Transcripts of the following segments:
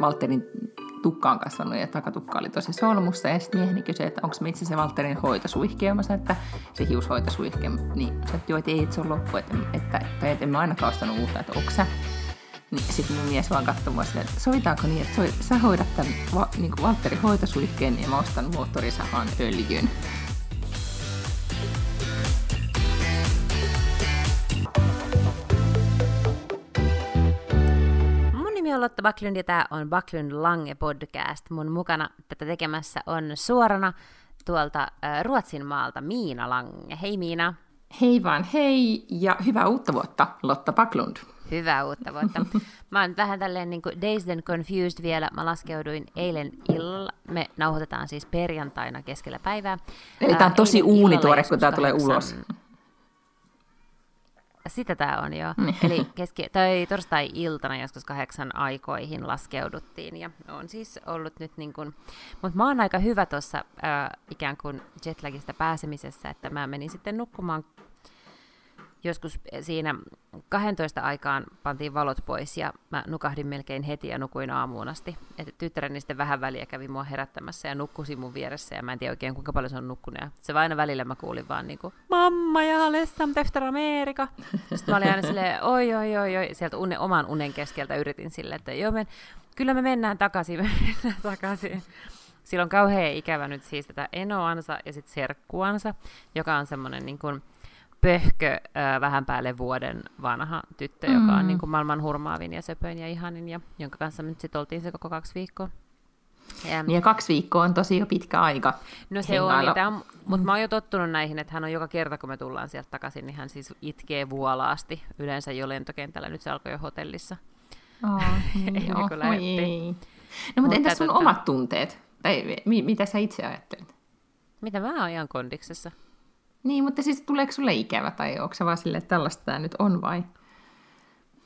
Valterin tukka on kasvanut ja takatukka oli tosi solmussa. Ja sitten mieheni kysyi, että onko itse se Valterin hoitosuihke. Ja että se hiushoitosuihke. Niin että joo, että ei, että se on loppu. Että, että, tai että en mä ainakaan ostanut uutta, että onko sä. Niin sitten mun mies vaan katsoi mua silleen, että sovitaanko niin, että sä hoidat tämän niin Valterin hoitosuihkeen ja mä ostan moottorisahan öljyn. Backlund ja tämä on Backlund Lange podcast. Mun mukana tätä tekemässä on suorana tuolta Ruotsin maalta Miina Lange. Hei Miina. Hei vaan hei ja hyvää uutta vuotta Lotta Backlund. Hyvää uutta vuotta. Mä oon vähän tälleen niin kuin dazed and confused vielä. Mä laskeuduin eilen illalla. Me nauhoitetaan siis perjantaina keskellä päivää. Eli tämä on tosi uunituore, kun tämä tulee ulos. Sitä tämä on jo. Niin. Eli keski- tai torstai-iltana joskus kahdeksan aikoihin laskeuduttiin ja on siis ollut nyt niin kuin, mutta mä oon aika hyvä tuossa äh, ikään kuin jetlagista pääsemisessä, että mä menin sitten nukkumaan joskus siinä 12 aikaan pantiin valot pois ja mä nukahdin melkein heti ja nukuin aamuun asti. Et tyttäreni sitten vähän väliä kävi mua herättämässä ja nukkusi mun vieressä ja mä en tiedä oikein kuinka paljon se on nukkunut. Ja se aina välillä mä kuulin vaan niin kuin, mamma ja Alessam efter Amerika. Sitten mä olin aina silleen, oi oi oi oi, sieltä une, oman unen keskeltä yritin silleen, että joo, men, kyllä me mennään takaisin, me mennään takaisin. Sillä on kauhean ikävä nyt siis tätä enoansa ja sitten serkkuansa, joka on semmoinen niin kuin, pöhkö, äh, vähän päälle vuoden vanha tyttö, mm. joka on mm. niin kuin maailman hurmaavin ja söpöin ja ihanin, ja jonka kanssa me nyt sitten oltiin se koko kaksi viikkoa. Ja, niin ja kaksi viikkoa on tosi jo pitkä aika. No se hengailla. on, on mutta mä oon jo tottunut näihin, että hän on joka kerta, kun me tullaan sieltä takaisin, niin hän siis itkee vuolaasti. Yleensä jo lentokentällä, nyt se alkoi jo hotellissa. Oh, niin joo, ei. No mutta entäs sun tota... omat tunteet? Tai mi- mitä sä itse ajattelet? Mitä mä oon kondiksessa? Niin, mutta siis tuleeko sulle ikävä tai onko se vaan silleen, että tällaista tämä nyt on vai?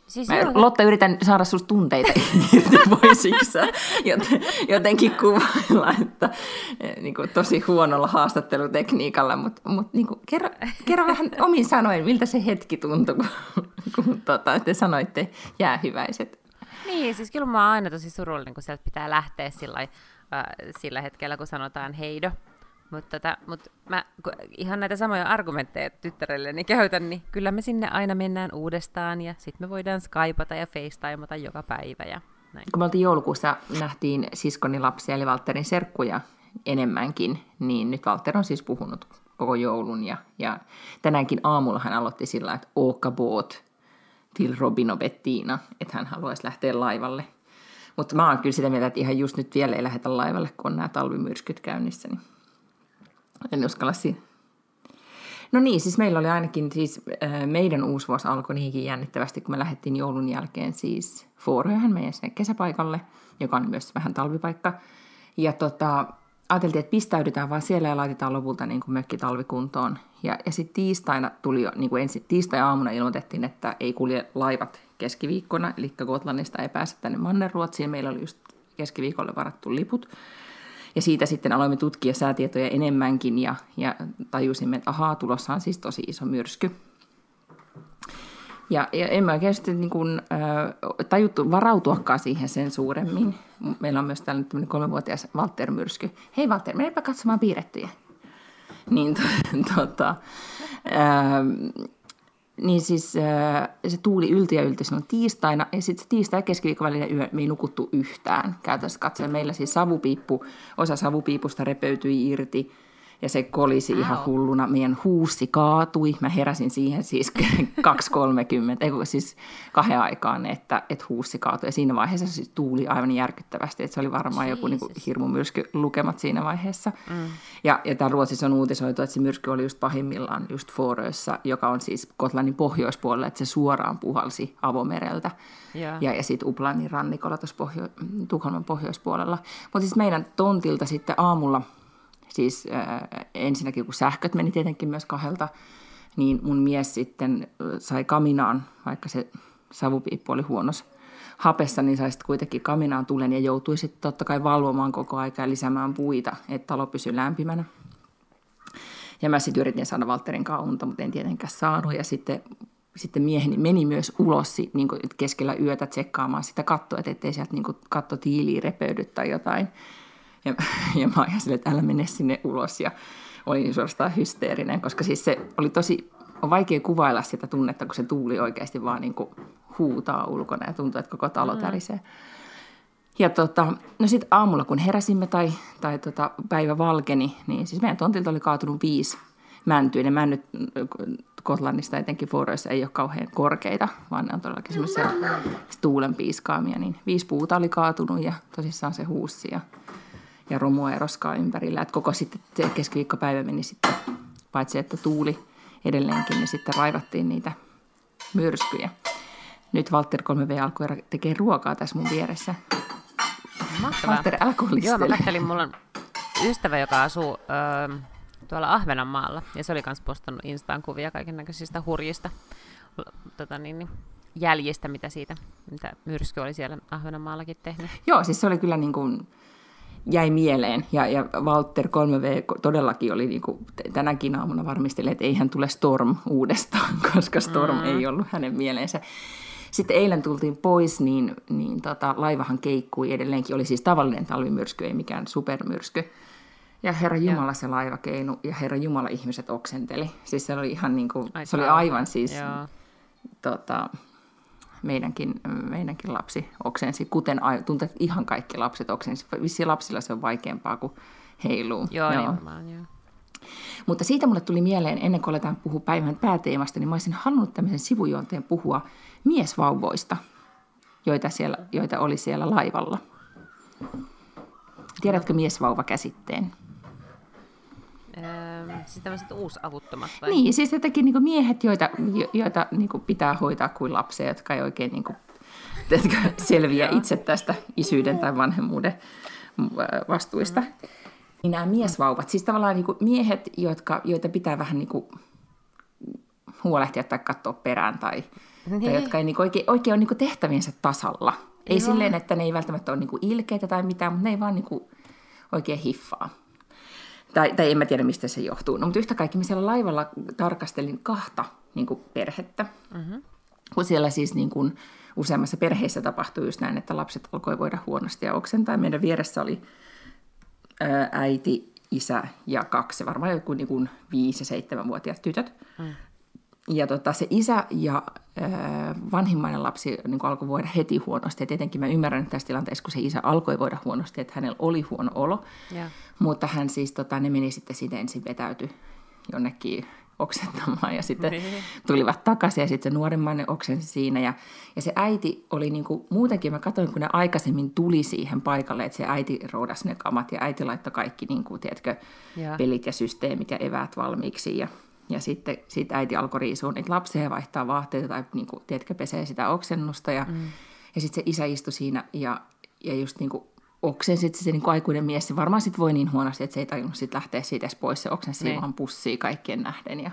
Siis Mä, on... Lotta, yritän saada sinusta tunteita irti, voisitko joten, jotenkin kuvailla, että eh, niin kuin, tosi huonolla haastattelutekniikalla, mutta mut, niin kuin, kerro, kerro vähän omin sanoin, miltä se hetki tuntui, kun, kun tota, te sanoitte jäähyväiset. Niin, siis kyllä mä oon aina tosi surullinen, kun sieltä pitää lähteä sillä, äh, sillä hetkellä, kun sanotaan heido. Mutta tota, mut mä ihan näitä samoja argumentteja tyttärelleni käytän, niin kyllä me sinne aina mennään uudestaan ja sitten me voidaan skypata ja facetimata joka päivä. Ja näin. Kun me oltiin joulukuussa, nähtiin siskoni lapsia eli Valterin serkkuja enemmänkin, niin nyt Valter on siis puhunut koko joulun ja, ja tänäänkin aamulla hän aloitti sillä, että åka båt till Robin Bettina, että hän haluaisi lähteä laivalle. Mutta mä oon kyllä sitä mieltä, että ihan just nyt vielä ei lähdetä laivalle, kun on nämä talvimyrskyt käynnissä, niin en uskalla siinä. No niin, siis meillä oli ainakin, siis äh, meidän uusi vuosi alkoi niinkin jännittävästi, kun me lähdettiin joulun jälkeen siis Fåröhän meidän sinne kesäpaikalle, joka on myös vähän talvipaikka. Ja tota, ajateltiin, että pistäydytään vaan siellä ja laitetaan lopulta niin kuin mökki talvikuntoon. Ja, ja sitten tiistaina tuli jo, niin kuin ensin tiistai-aamuna ilmoitettiin, että ei kulje laivat keskiviikkona, eli Gotlandista ei pääse tänne Manner-Ruotsiin. Meillä oli just keskiviikolle varattu liput. Ja siitä sitten aloimme tutkia säätietoja enemmänkin ja, ja tajusimme, että ahaa, tulossa on siis tosi iso myrsky. Ja, ja emme oikeasti niin kuin, äh, tajuttu varautuakaan siihen sen suuremmin. Meillä on myös tällainen kolmevuotias Walter-myrsky. Hei Walter, menepä katsomaan piirrettyjä. Niin to, tota, äh, niin siis äh, se tuuli ylti ja ylti silloin tiistaina, ja sitten se tiistai- ja keskiviikko välillä yö me ei nukuttu yhtään. Käytännössä katsoen meillä siis savupiippu, osa savupiipusta repeytyi irti, ja se kolisi ihan hulluna. Meidän huussi kaatui. Mä heräsin siihen siis 2.30, ei siis kahden aikaan, että, että huussi kaatui. Ja siinä vaiheessa se siis tuuli aivan järkyttävästi. Että se oli varmaan Jesus. joku niin kuin, hirmu myrsky lukemat siinä vaiheessa. Mm. Ja, ja täällä Ruotsissa on uutisoitu, että se myrsky oli just pahimmillaan just Fårössä, joka on siis Kotlannin pohjoispuolella, että se suoraan puhalsi avomereltä. Yeah. Ja, ja sitten Uplannin rannikolla tuossa pohjo- Tukholman pohjoispuolella. Mutta siis meidän tontilta sitten aamulla – Siis äh, ensinnäkin, kun sähköt meni tietenkin myös kahdelta, niin mun mies sitten sai kaminaan, vaikka se savupiippu oli huonos hapessa, niin sai sitten kuitenkin kaminaan tulen ja joutui sitten totta kai valvomaan koko aika ja lisäämään puita, että talo pysyi lämpimänä. Ja mä sitten yritin saada Valterin kaunta, mutta en tietenkään saanut. Ja sitten sitten mieheni meni myös ulos niin keskellä yötä tsekkaamaan sitä kattoa, että ettei sieltä niin kattotiiliä repeydy tai jotain. Ja, ja mä ajattelin, että älä mene sinne ulos ja olin suorastaan hysteerinen, koska siis se oli tosi, on vaikea kuvailla sitä tunnetta, kun se tuuli oikeasti vaan niin kuin huutaa ulkona ja tuntuu, että koko talo mm. tärisee. Ja tota, no sitten aamulla, kun heräsimme tai, tai tota, päivä valkeni, niin siis meidän tontilta oli kaatunut viisi mäntyä. Ne männyt Kotlannista etenkin Foroissa ei ole kauhean korkeita, vaan ne on todellakin semmoisia tuulen piiskaamia. Niin viisi puuta oli kaatunut ja tosissaan se huussi ja, ja romua ja roskaa ympärillä. Et koko sitten keskiviikkopäivä meni sitten, paitsi että tuuli edelleenkin, niin sitten raivattiin niitä myrskyjä. Nyt Walter 3V alkoi tekee ruokaa tässä mun vieressä. Mahtavaa. Walter, älä Joo, mä kattelin, mulla on ystävä, joka asuu öö, tuolla Ahvenanmaalla, ja se oli myös postannut Instaan kuvia kaiken näköisistä hurjista tota niin, niin, jäljistä, mitä siitä, mitä myrsky oli siellä Ahvenanmaallakin tehnyt. Joo, siis se oli kyllä niin kuin, jäi mieleen. Ja, ja Walter 3V todellakin oli niin kuin, tänäkin aamuna varmisteli, että ei hän tule Storm uudestaan, koska Storm mm. ei ollut hänen mieleensä. Sitten eilen tultiin pois, niin, niin tota, laivahan keikkui edelleenkin. Oli siis tavallinen talvimyrsky, ei mikään supermyrsky. Ja Herra Jumala se laiva keinu ja Herra Jumala ihmiset oksenteli. Siis se oli ihan niin kuin, se oli aivan siis tota, meidänkin, meidänkin lapsi oksensi, kuten tuntuu, että ihan kaikki lapset oksensi. Vissiin lapsilla se on vaikeampaa kuin heiluu. Joo, joo. Nimenomaan, joo. Mutta siitä mulle tuli mieleen, ennen kuin aletaan puhua päivän pääteemasta, niin mä olisin halunnut tämmöisen sivujuonteen puhua miesvauvoista, joita, siellä, joita oli siellä laivalla. Tiedätkö miesvauva käsitteen? Öö, siis tämmöiset uusavuttomat vai? Niin, siis jotenkin niin miehet, joita, joita niin pitää hoitaa kuin lapsia, jotka ei oikein niin kuin, selviä itse tästä isyyden tai vanhemmuuden vastuista. Mm. Niin nämä miesvauvat, siis tavallaan niin miehet, jotka, joita pitää vähän niin kuin huolehtia tai katsoa perään tai, niin. tai jotka ei niin oikein, oikein ole niin tehtäviensä tasalla. Ei Joo. silleen, että ne ei välttämättä ole niin ilkeitä tai mitään, mutta ne ei vaan niin oikein hiffaa. Tai, tai en mä tiedä, mistä se johtuu. No, mutta yhtä kaikki mä siellä laivalla tarkastelin kahta niin kuin perhettä. Mm-hmm. Kun siellä siis niin kuin, useammassa perheessä tapahtui just näin, että lapset alkoi voida huonosti ja oksentaa. Meidän vieressä oli ää, äiti, isä ja kaksi, varmaan joku niin kuin viisi- ja seitsemänvuotiaat tytöt. Mm. Ja tota, se isä ja vanhimmainen lapsi niin alkoi voida heti huonosti. Ja tietenkin mä ymmärrän että tässä tilanteessa, kun se isä alkoi voida huonosti, että hänellä oli huono olo. Yeah. Mutta hän siis, tota, ne meni sitten siitä ensin vetäytyi jonnekin oksentamaan ja sitten niin. tulivat takaisin ja sitten se nuoremmainen oksensi siinä. Ja, ja se äiti oli niin kuin, muutenkin, mä katsoin kun ne aikaisemmin tuli siihen paikalle, että se äiti roudasi ne kamat ja äiti laittoi kaikki niin kuin, tiedätkö, ja. pelit ja systeemit ja eväät valmiiksi ja ja sitten sit äiti alkoi riisua niitä lapsia ja vaihtaa vaatteita tai niin kuin, tiedätkö, pesee sitä oksennusta. Ja, mm. ja sitten se isä istui siinä ja, ja just niin kuin oksensi, että se niin kuin aikuinen mies, se varmaan sitten voi niin huonosti, että se ei tajunnut sit lähteä siitä edes pois. Se oksensi niin. vaan pussiin kaikkien nähden. Ja,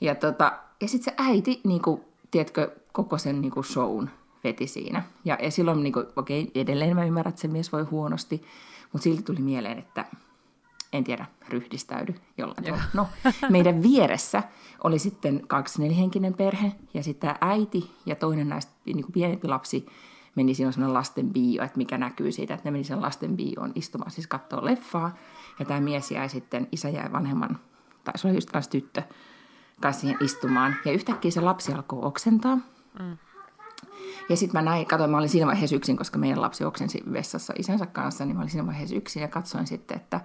ja, tota, ja sitten se äiti, niin kuin, tiedätkö, koko sen niin kuin shown veti siinä. Ja, ja silloin, niin kuin, okei, edelleen mä ymmärrän, että se mies voi huonosti, mutta silti tuli mieleen, että – en tiedä, ryhdistäydy jollain tavalla. No, meidän vieressä oli sitten kaksi nelihenkinen perhe ja sitten äiti ja toinen näistä niin kuin pienempi lapsi meni siinä sellainen lasten bio, että mikä näkyy siitä, että ne meni sen lasten bioon istumaan, siis katsoa leffaa. Ja tämä mies jäi sitten, isä jäi vanhemman, tai se oli just kanssa tyttö, kanssa siihen istumaan. Ja yhtäkkiä se lapsi alkoi oksentaa. Mm. Ja sitten mä näin, katsoin, mä olin siinä vaiheessa yksin, koska meidän lapsi oksensi vessassa isänsä kanssa, niin mä olin siinä vaiheessa yksin ja katsoin sitten, että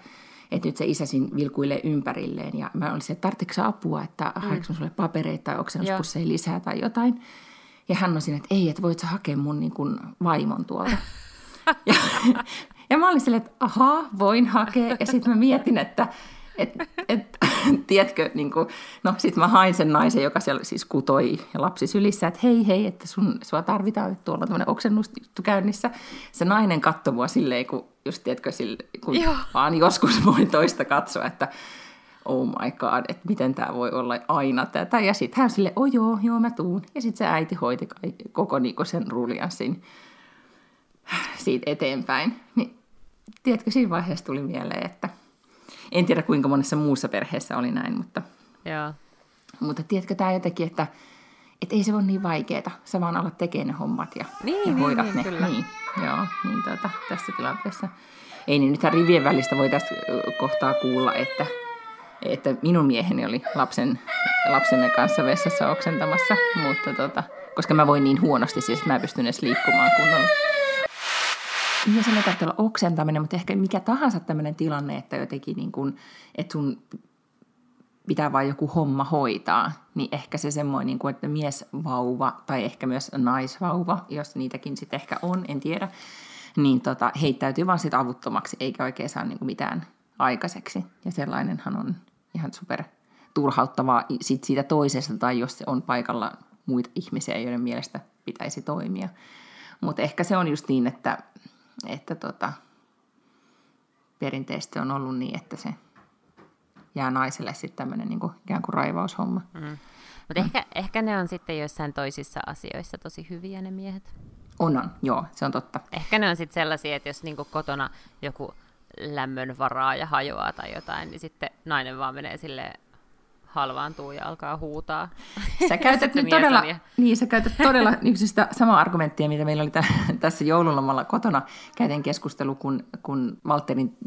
että nyt se isä siinä vilkuilee ympärilleen. Ja mä olisin, että tarvitsetko apua, että mm. haeks sulle papereita tai oksennuspusseja lisää tai jotain. Ja hän on siinä, että ei, että voit sä hakea mun niin kuin vaimon tuolta. ja, ja mä olin silleen, että ahaa, voin hakea. Ja sitten mä mietin, että et, et, tiedätkö, niin kuin, no sitten mä hain sen naisen, joka siellä siis kutoi ja lapsi sylissä, että hei hei, että sun, sua tarvitaan, että tuolla on tämmöinen oksennusjuttu käynnissä. Se nainen katsoi mua silleen, kun just tiedätkö, sille, kun Joo. vaan joskus voi toista katsoa, että oh my god, että miten tämä voi olla aina tätä. Ja sitten hän sille, oh joo, joo mä tuun. Ja sitten se äiti hoiti koko niinku sen rulianssin siitä eteenpäin. Niin, tiedätkö, siinä vaiheessa tuli mieleen, että en tiedä kuinka monessa muussa perheessä oli näin, mutta, Joo. mutta tiedätkö tämä jotenkin, että, että ei se ole niin vaikeeta. Sä vaan alat tekemään ne hommat ja, Niin, ja niin, hoidat niin, ne. kyllä. Niin, joo, niin tuota, tässä tilanteessa. Ei niin nythän rivien välistä voi tästä kohtaa kuulla, että, että minun mieheni oli lapsen, lapsemme kanssa vessassa oksentamassa, mutta tota, koska mä voin niin huonosti, siis mä en pystyn edes liikkumaan kunnolla. Niin se ei tarvitse olla oksentaminen, mutta ehkä mikä tahansa tämmöinen tilanne, että jotenkin niin kuin, että sun pitää vain joku homma hoitaa, niin ehkä se semmoinen, niin kuin, että miesvauva tai ehkä myös naisvauva, jos niitäkin sitten ehkä on, en tiedä, niin tota, heittäytyy vaan sitten avuttomaksi, eikä oikein saa niin kuin mitään aikaiseksi. Ja sellainenhan on ihan super turhauttavaa sit siitä toisesta, tai jos se on paikalla muita ihmisiä, joiden mielestä pitäisi toimia. Mutta ehkä se on just niin, että, että tota, perinteisesti on ollut niin, että se jää naiselle sitten tämmöinen niin ikään kuin raivaushomma. Mm. Mutta ehkä, ehkä ne on sitten joissain toisissa asioissa tosi hyviä ne miehet. On, on, joo, se on totta. Ehkä ne on sitten sellaisia, että jos niinku kotona joku lämmön varaa ja hajoaa tai jotain, niin sitten nainen vaan menee sille halvaantuu ja alkaa huutaa. Sä käytät nyt todella, niin, sä käytät todella niin sitä samaa argumenttia, mitä meillä oli tä- tässä joululomalla kotona. Käytiin keskustelu, kun, kun Valterin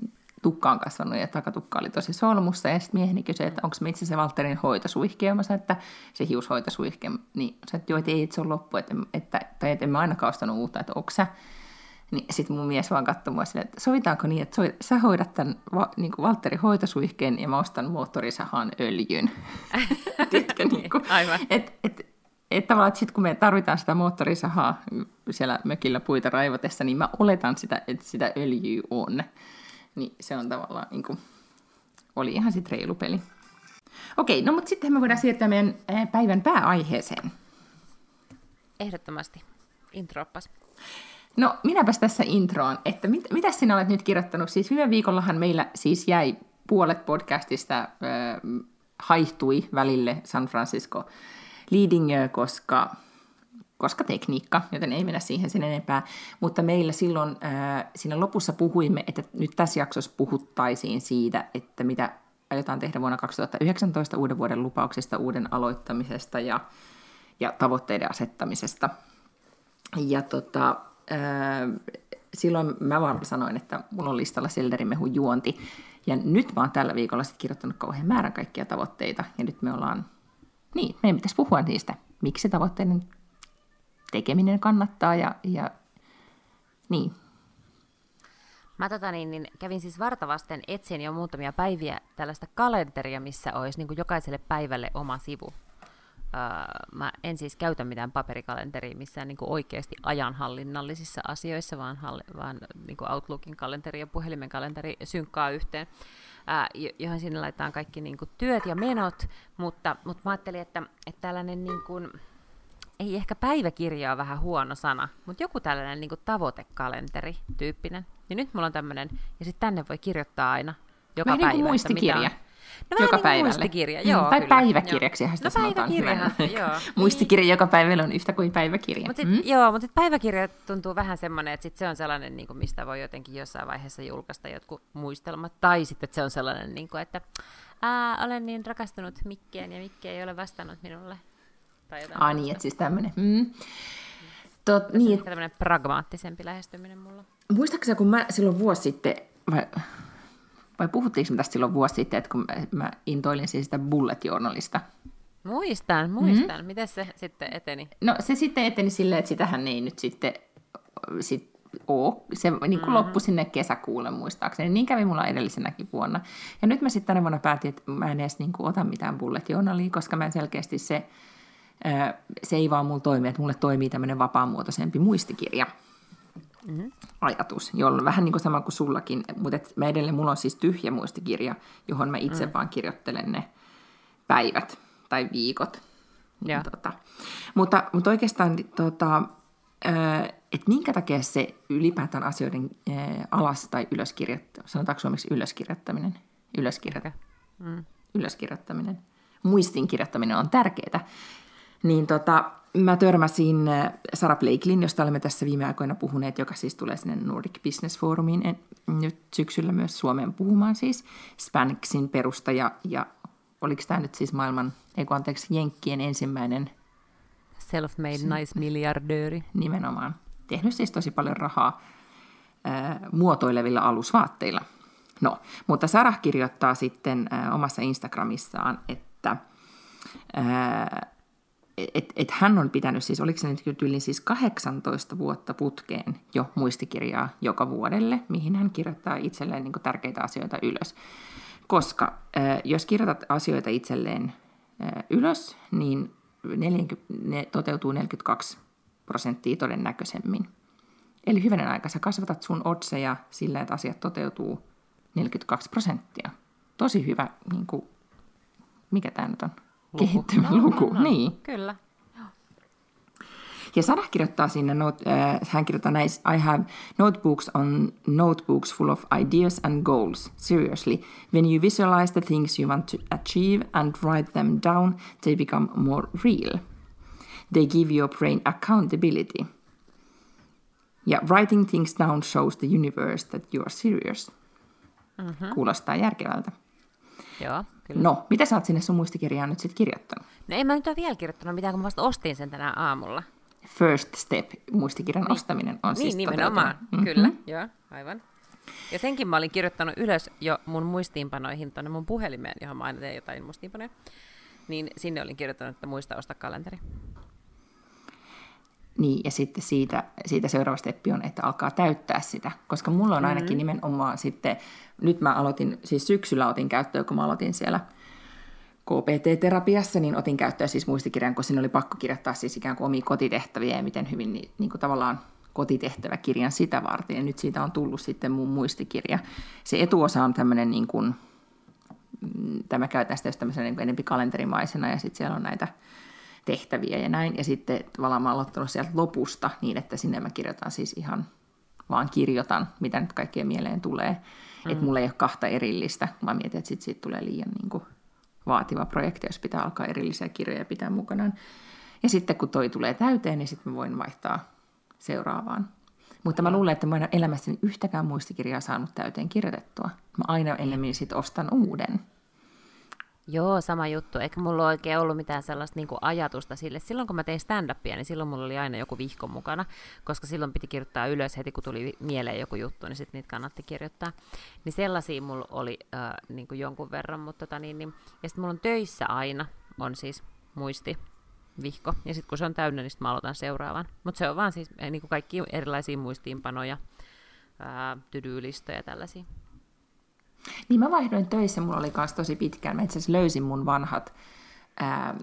tukka on kasvanut ja takatukka oli tosi solmussa. Ja sitten mieheni kysyi, että onko me itse se Valterin hoitosuihke. Ja mä sanoin, että se hiushoitosuihke. Niin sanoin, että joo, että ei, että se on loppu. Että, että, tai että en mä ainakaan ostanut uutta, että onko sä. Niin sitten mun mies vaan katsoi mua silleen, että sovitaanko niin, että soi, sä hoidat tämän va, niin kuin Valtterin hoitosuihkeen ja mä ostan moottorisahan öljyn. Tiedätkö, niin kuin, Aivan. et, et, et tavallaan, että sit kun me tarvitaan sitä moottorisahaa siellä mökillä puita raivotessa, niin mä oletan sitä, että sitä öljyä on. Niin se on tavallaan, niin kuin, oli ihan sit reilu peli. Okei, no mutta sitten me voidaan siirtyä meidän ää, päivän pääaiheeseen. Ehdottomasti. Introoppas. No minäpäs tässä introon, että mit, mitä sinä olet nyt kirjoittanut? Siis viime viikollahan meillä siis jäi puolet podcastista äh, haihtui välille San Francisco Leading, koska, koska tekniikka, joten ei mennä siihen sen enempää. Mutta meillä silloin äh, siinä lopussa puhuimme, että nyt tässä jaksossa puhuttaisiin siitä, että mitä aiotaan tehdä vuonna 2019 uuden vuoden lupauksista, uuden aloittamisesta ja, ja tavoitteiden asettamisesta. Ja tota, silloin mä vaan sanoin, että mulla on listalla selderimehun juonti. Ja nyt mä oon tällä viikolla sit kirjoittanut kauhean määrän kaikkia tavoitteita. Ja nyt me ollaan, niin, meidän pitäisi puhua niistä. Miksi tavoitteiden tekeminen kannattaa ja, ja niin. Mä tota niin, niin kävin siis vartavasten etsin jo muutamia päiviä tällaista kalenteria, missä olisi niin kuin jokaiselle päivälle oma sivu. Öö, mä en siis käytä mitään paperikalenteria missään niin kuin oikeasti ajanhallinnallisissa asioissa, vaan, halli, vaan niin kuin Outlookin kalenteri ja puhelimen kalenteri synkkaa yhteen, jo- johon sinne laitetaan kaikki niin kuin työt ja menot, mutta, mutta mä ajattelin, että, että tällainen niin kuin, ei ehkä päiväkirja on vähän huono sana, mutta joku tällainen niin tavoitekalenteri tyyppinen. Ja nyt mulla on tämmöinen, ja sitten tänne voi kirjoittaa aina joka Vähän niin päivä. kuin että muistikirja. mitä on. No joka niin päivälle. muistikirja, Mm, joo. tai kyllä, päiväkirjaksihan sitä No sanotaan. joo. Muistikirja joka päivällä on yhtä kuin päiväkirja. Mutta sit, mm. Joo, mutta sitten päiväkirja tuntuu vähän semmoinen, että sit se on sellainen, niin kuin, mistä voi jotenkin jossain vaiheessa julkaista jotkut muistelmat. Tai sitten että se on sellainen, niin kuin, että Ää, olen niin rakastunut Mikkeen ja Mikke ei ole vastannut minulle. Tai jotain. Ah niin, että siis tämmöinen. Mm. Tot, Niin. niin, Ehkä tämmöinen pragmaattisempi lähestyminen mulla. Muistaakseni, kun mä silloin vuosi sitten, vai, vai puhuttiinko me tästä silloin vuosi sitten, että kun mä, intoilin siis sitä bullet journalista. Muistan, muistan. Mm-hmm. Miten se sitten eteni? No se sitten eteni silleen, että sitähän ei nyt sitten sit oo. Se niin kuin mm-hmm. loppui sinne kesäkuulle muistaakseni. Niin kävi mulla edellisenäkin vuonna. Ja nyt mä sitten tänä vuonna päätin, että mä en edes niin kuin ota mitään bullet journalia, koska mä selkeästi se, se ei vaan mulla toimi, että mulle toimii tämmöinen vapaamuotoisempi muistikirja. Mm-hmm. ajatus, jolla vähän niin kuin sama kuin sullakin, mutta et mä edelleen, mulla on siis tyhjä muistikirja, johon mä itse mm. vaan kirjoittelen ne päivät tai viikot. Niin, Joo. tota. mutta, mutta oikeastaan, tota, että minkä takia se ylipäätään asioiden alas tai ylöskirjoittaminen, sanotaanko suomeksi ylöskirjoittaminen, ylöskirjoittaminen, Mm. ylöskirjoittaminen, muistin kirjoittaminen on tärkeää, niin tota, mä törmäsin äh, Sara Blakelin, josta olemme tässä viime aikoina puhuneet, joka siis tulee sinne Nordic Business Forumiin en, nyt syksyllä myös Suomeen puhumaan siis. Spanxin perustaja ja oliko tämä nyt siis maailman, ei kun anteeksi, Jenkkien ensimmäinen Self-made naismiljardööri. Nimenomaan. Tehnyt siis tosi paljon rahaa ää, muotoilevilla alusvaatteilla. No, mutta Sarah kirjoittaa sitten ää, omassa Instagramissaan, että ää, et, et hän on pitänyt siis, oliko se nyt yli siis 18 vuotta putkeen jo muistikirjaa joka vuodelle, mihin hän kirjoittaa itselleen niin tärkeitä asioita ylös. Koska äh, jos kirjoitat asioita itselleen äh, ylös, niin 40, ne toteutuu 42 prosenttia todennäköisemmin. Eli hyvänä aika sä kasvatat sun otseja sillä, että asiat toteutuu 42 prosenttia. Tosi hyvä, niin kuin, mikä tämä nyt on? Luku. Kehittymä luku. No, no, no. Niin. Kyllä. Ja Sarah kirjoittaa sinne, note, uh, hän kirjoittaa näissä, I have notebooks on notebooks full of ideas and goals. Seriously, when you visualize the things you want to achieve and write them down, they become more real. They give your brain accountability. Ja writing things down shows the universe that you are serious. Mm-hmm. Kuulostaa järkevältä. Joo, kyllä. No, mitä sä oot sinne sun muistikirjaan nyt sitten kirjoittanut? No en mä nyt ole vielä kirjoittanut mitään, kun mä vasta ostin sen tänään aamulla. First step muistikirjan niin. ostaminen on niin, siis nimenomaan. toteutunut. Kyllä, joo, aivan. Ja senkin mä olin kirjoittanut ylös jo mun muistiinpanoihin tuonne mun puhelimeen, johon mä aina teen jotain muistiinpanoja. Niin sinne olin kirjoittanut, että muista ostaa kalenteri. Niin, ja sitten siitä, siitä seuraava steppi on, että alkaa täyttää sitä. Koska mulla on ainakin mm-hmm. nimenomaan sitten, nyt mä aloitin, siis syksyllä otin käyttöön, kun mä aloitin siellä KPT-terapiassa, niin otin käyttöön siis muistikirjan, kun sinne oli pakko kirjoittaa siis ikään kuin omia kotitehtäviä ja miten hyvin niin, niin kuin tavallaan kotitehtäväkirjan sitä varten. Ja nyt siitä on tullut sitten mun muistikirja. Se etuosa on tämmöinen niin kuin, mm, tämä käytän sitä tämmöisenä niin enempi kalenterimaisena ja sitten siellä on näitä tehtäviä ja näin. Ja sitten tavallaan mä oon aloittanut sieltä lopusta niin, että sinne mä kirjoitan siis ihan vaan kirjoitan, mitä nyt kaikkea mieleen tulee. Mm. Että mulla ei ole kahta erillistä. Mä mietin, että sit siitä tulee liian niin kuin, vaativa projekti, jos pitää alkaa erillisiä kirjoja pitää mukanaan. Ja sitten kun toi tulee täyteen, niin sitten mä voin vaihtaa seuraavaan. Mutta mä luulen, että mä en ole elämässäni yhtäkään muistikirjaa saanut täyteen kirjoitettua. Mä aina enemmän sitten ostan uuden. Joo, sama juttu. Eikä mulla oikein ollut mitään sellaista niin kuin ajatusta sille. Silloin kun mä tein stand-upia, niin silloin mulla oli aina joku vihko mukana, koska silloin piti kirjoittaa ylös heti, kun tuli mieleen joku juttu, niin sitten niitä kannatti kirjoittaa. Niin sellaisia mulla oli äh, niin kuin jonkun verran. Mutta tota, niin, niin. Ja sitten mulla on töissä aina, on siis muisti, vihko. Ja sitten kun se on täynnä, niin mä aloitan seuraavan. Mutta se on vaan siis niin kuin kaikki erilaisia muistiinpanoja, tydyylistöjä ja tällaisia. Niin mä vaihdoin töissä, mulla oli kanssa tosi pitkään. Mä itse asiassa löysin mun vanhat ää,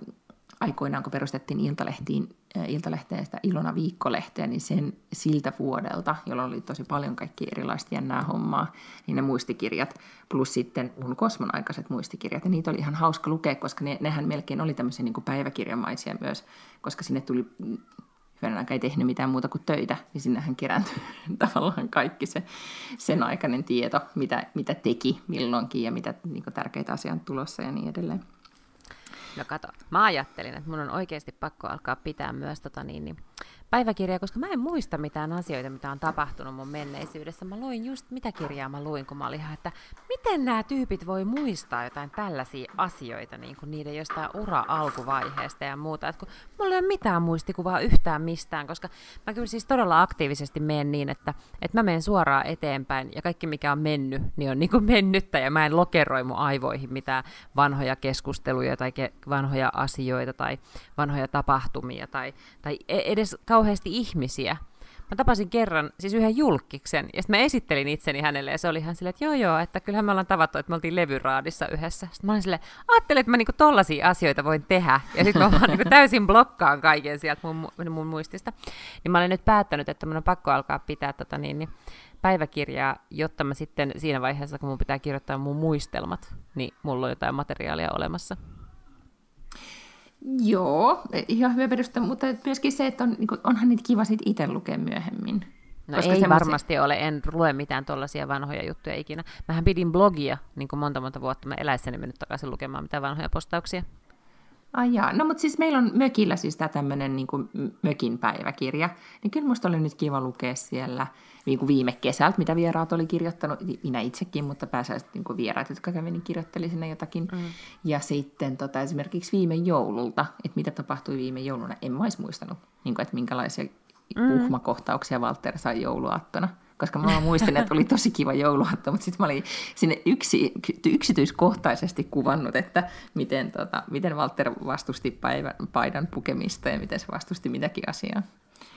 aikoinaan, kun perustettiin Iltalehtiin, Iltalehteen sitä Ilona viikkolehteä, niin sen siltä vuodelta, jolloin oli tosi paljon kaikki erilaista jännää hommaa, niin ne muistikirjat, plus sitten mun kosmon aikaiset muistikirjat, ja niitä oli ihan hauska lukea, koska ne, nehän melkein oli tämmöisiä niin päiväkirjamaisia myös, koska sinne tuli aika ei tehnyt mitään muuta kuin töitä, niin sinnehän kerääntyi tavallaan kaikki se sen aikainen tieto, mitä, mitä teki milloinkin ja mitä niin tärkeitä asioita tulossa ja niin edelleen. No kato, mä ajattelin, että mun on oikeasti pakko alkaa pitää myös tota niin, niin päiväkirjaa, koska mä en muista mitään asioita, mitä on tapahtunut mun menneisyydessä. Mä luin just, mitä kirjaa mä luin, kun mä olin ihan, että miten nämä tyypit voi muistaa jotain tällaisia asioita, niin kuin niiden jostain ura-alkuvaiheesta ja muuta. Et kun mulla ei ole mitään muistikuvaa yhtään mistään, koska mä kyllä siis todella aktiivisesti menen niin, että, että mä menen suoraan eteenpäin ja kaikki mikä on mennyt, niin on niin kuin mennyttä ja mä en lokeroi mun aivoihin mitään vanhoja keskusteluja tai ke- vanhoja asioita tai vanhoja tapahtumia tai, tai e-, edes kauheasti ihmisiä. Mä tapasin kerran siis yhden julkiksen, ja sitten mä esittelin itseni hänelle, ja se oli ihan silleen, että joo joo, että kyllähän me ollaan tavattu, että me oltiin levyraadissa yhdessä. Sitten mä olin silleen, ajattelin, että mä niinku tollaisia asioita voin tehdä, ja sitten mä vaan niinku täysin blokkaan kaiken sieltä mun, mun muistista. Niin mä olen nyt päättänyt, että mun on pakko alkaa pitää tota niin, niin päiväkirjaa, jotta mä sitten siinä vaiheessa, kun mun pitää kirjoittaa mun muistelmat, niin mulla on jotain materiaalia olemassa. Joo, ihan hyvä peruste, mutta myöskin se, että on, niin kuin, onhan niitä kiva sit itse lukea myöhemmin. No Koska ei semmosia... varmasti ole, en lue mitään tuollaisia vanhoja juttuja ikinä. Mähän pidin blogia niin kuin monta monta vuotta, mä eläissäni mennyt takaisin lukemaan mitään vanhoja postauksia. Ai jaa. No mutta siis meillä on mökillä siis tämä tämmöinen niin mökin päiväkirja, niin kyllä musta oli nyt kiva lukea siellä niin kuin viime kesältä, mitä vieraat oli kirjoittanut, minä itsekin, mutta pääsäisesti niin vieraat, jotka kävin, niin kirjoitteli sinne jotakin. Mm. Ja sitten tota, esimerkiksi viime joululta, että mitä tapahtui viime jouluna, en mä olisi muistanut, niin kuin, että minkälaisia mm. uhmakohtauksia Walter sai jouluaattona koska mä muistin, että oli tosi kiva jouluaatto, mutta sitten mä olin sinne yksi, yksityiskohtaisesti kuvannut, että miten, tota, miten Walter vastusti päivän, paidan pukemista ja miten se vastusti mitäkin asiaa.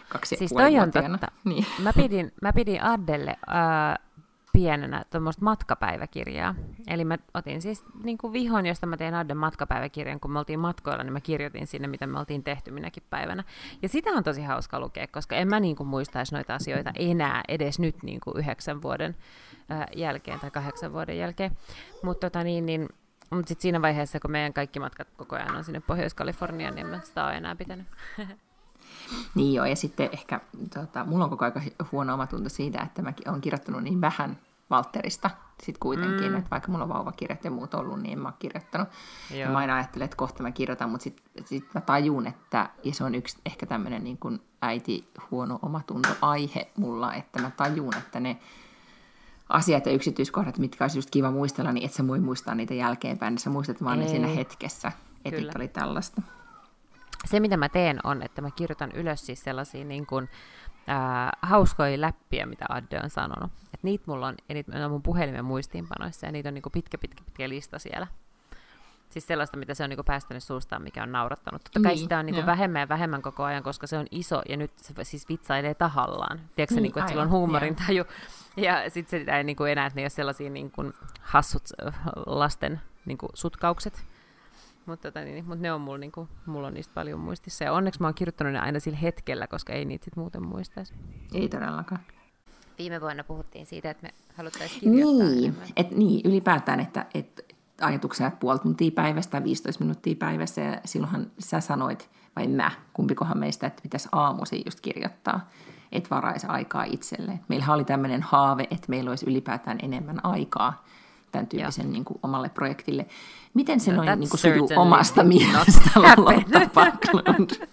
Kaksi siis toi on totta. Niin. Mä pidin, mä pidin Addelle äh, pienenä tuommoista matkapäiväkirjaa. Eli mä otin siis niin kuin vihon, josta mä tein Adden matkapäiväkirjan, kun me oltiin matkoilla, niin mä kirjoitin sinne, mitä me oltiin tehty minäkin päivänä. Ja sitä on tosi hauska lukea, koska en mä niin kuin muistaisi noita asioita enää edes nyt niin kuin yhdeksän vuoden äh, jälkeen tai kahdeksan vuoden jälkeen. Mutta tota niin, niin mutta sitten siinä vaiheessa, kun meidän kaikki matkat koko ajan on sinne Pohjois-Kaliforniaan, niin mä sitä ole enää pitänyt. Niin joo, ja sitten ehkä, tota, mulla on koko aika huono omatunto siitä, että mä oon kirjoittanut niin vähän Walterista sitten kuitenkin, mm. että vaikka mulla on vauvakirjat ja muut ollut, niin en mä oon kirjoittanut. Joo. Ja mä aina ajattelen, että kohta mä kirjoitan, mutta sitten sit mä tajun, että, ja se on yksi ehkä tämmöinen niin kuin äiti huono omatunto aihe mulla, että mä tajun, että ne asiat ja yksityiskohdat, mitkä olisi just kiva muistella, niin et sä voi muistaa niitä jälkeenpäin, niin sä muistat vaan Ei. ne siinä hetkessä, että oli tällaista se, mitä mä teen, on, että mä kirjoitan ylös siis sellaisia niin kuin, ää, hauskoja läppiä, mitä Adde on sanonut. Et niitä mulla on, ja niitä on mun puhelimen muistiinpanoissa, ja niitä on niin kuin pitkä, pitkä, pitkä lista siellä. Siis sellaista, mitä se on niin päästänyt suustaan, mikä on naurattanut. Totta kai niin, sitä on niin vähemmän ja vähemmän koko ajan, koska se on iso ja nyt se siis vitsailee tahallaan. Tiedätkö niin, niin kuin, että sillä on huumorin taju. Ja sitten se ei niin kuin enää, että ne ei ole sellaisia niin kuin hassut lasten niin kuin sutkaukset, mutta tota, niin, mut ne on mulla, niinku, mulla on niistä paljon muistissa. Ja onneksi mä oon kirjoittanut ne aina sillä hetkellä, koska ei niitä sit muuten muistaisi. Ei todellakaan. Viime vuonna puhuttiin siitä, että me haluttaisiin kirjoittaa niin, et, niin, ylipäätään, että, että ajatuksena puoli tuntia päivästä tai 15 minuuttia päivässä. Ja silloinhan sä sanoit, vai mä, kumpikohan meistä, että pitäisi aamuisin just kirjoittaa, että varaisi aikaa itselle. Meillähän oli tämmöinen haave, että meillä olisi ylipäätään enemmän aikaa tämän tyyppisen niin kuin, omalle projektille. Miten se no, noin niin kuin, sujuu omasta mielestä Lotta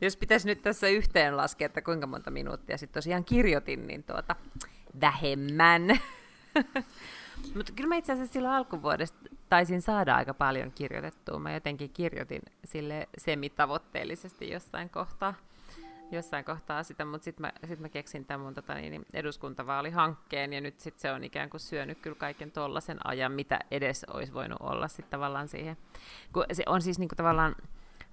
Jos pitäisi nyt tässä yhteen laskea, että kuinka monta minuuttia sitten tosiaan kirjoitin, niin tuota, vähemmän. Mutta kyllä mä itse asiassa silloin alkuvuodesta taisin saada aika paljon kirjoitettua. Mä jotenkin kirjoitin sille semitavoitteellisesti jossain kohtaa jossain kohtaa sitä, mutta sitten mä, sit mä keksin tämän mun tota, niin, eduskuntavaalihankkeen, ja nyt sit se on ikään kuin syönyt kyllä kaiken tollasen ajan, mitä edes olisi voinut olla sitten tavallaan siihen. Kun se on siis niin kuin, tavallaan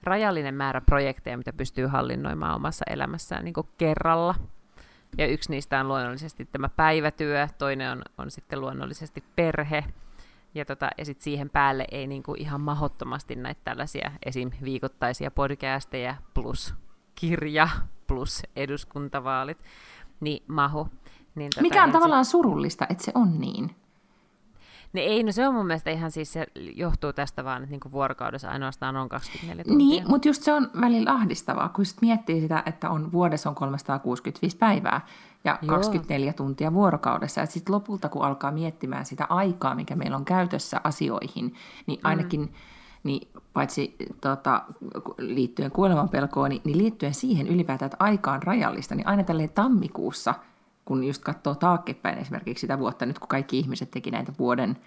rajallinen määrä projekteja, mitä pystyy hallinnoimaan omassa elämässään niin kuin kerralla. Ja yksi niistä on luonnollisesti tämä päivätyö, toinen on, on sitten luonnollisesti perhe, ja, tota, ja sitten siihen päälle ei niinku ihan mahottomasti näitä tällaisia esim. viikoittaisia podcasteja plus kirja plus eduskuntavaalit, niin mahu. Niin tota, Mikä on tavallaan se... surullista, että se on niin? Ne ei, no se on mun mielestä ihan siis, se johtuu tästä vaan, että niinku vuorokaudessa ainoastaan on 24 tuntia. Niin, mutta just se on välillä ahdistavaa, kun sit miettii sitä, että on vuodessa on 365 päivää ja Joo. 24 tuntia vuorokaudessa. Ja sitten lopulta, kun alkaa miettimään sitä aikaa, mikä meillä on käytössä asioihin, niin mm. ainakin... Mm niin paitsi tota, liittyen kuolemanpelkoon, niin, niin liittyen siihen ylipäätään, että aika on rajallista, niin aina tälleen tammikuussa, kun just katsoo taakkepäin esimerkiksi sitä vuotta, nyt kun kaikki ihmiset teki näitä vuoden,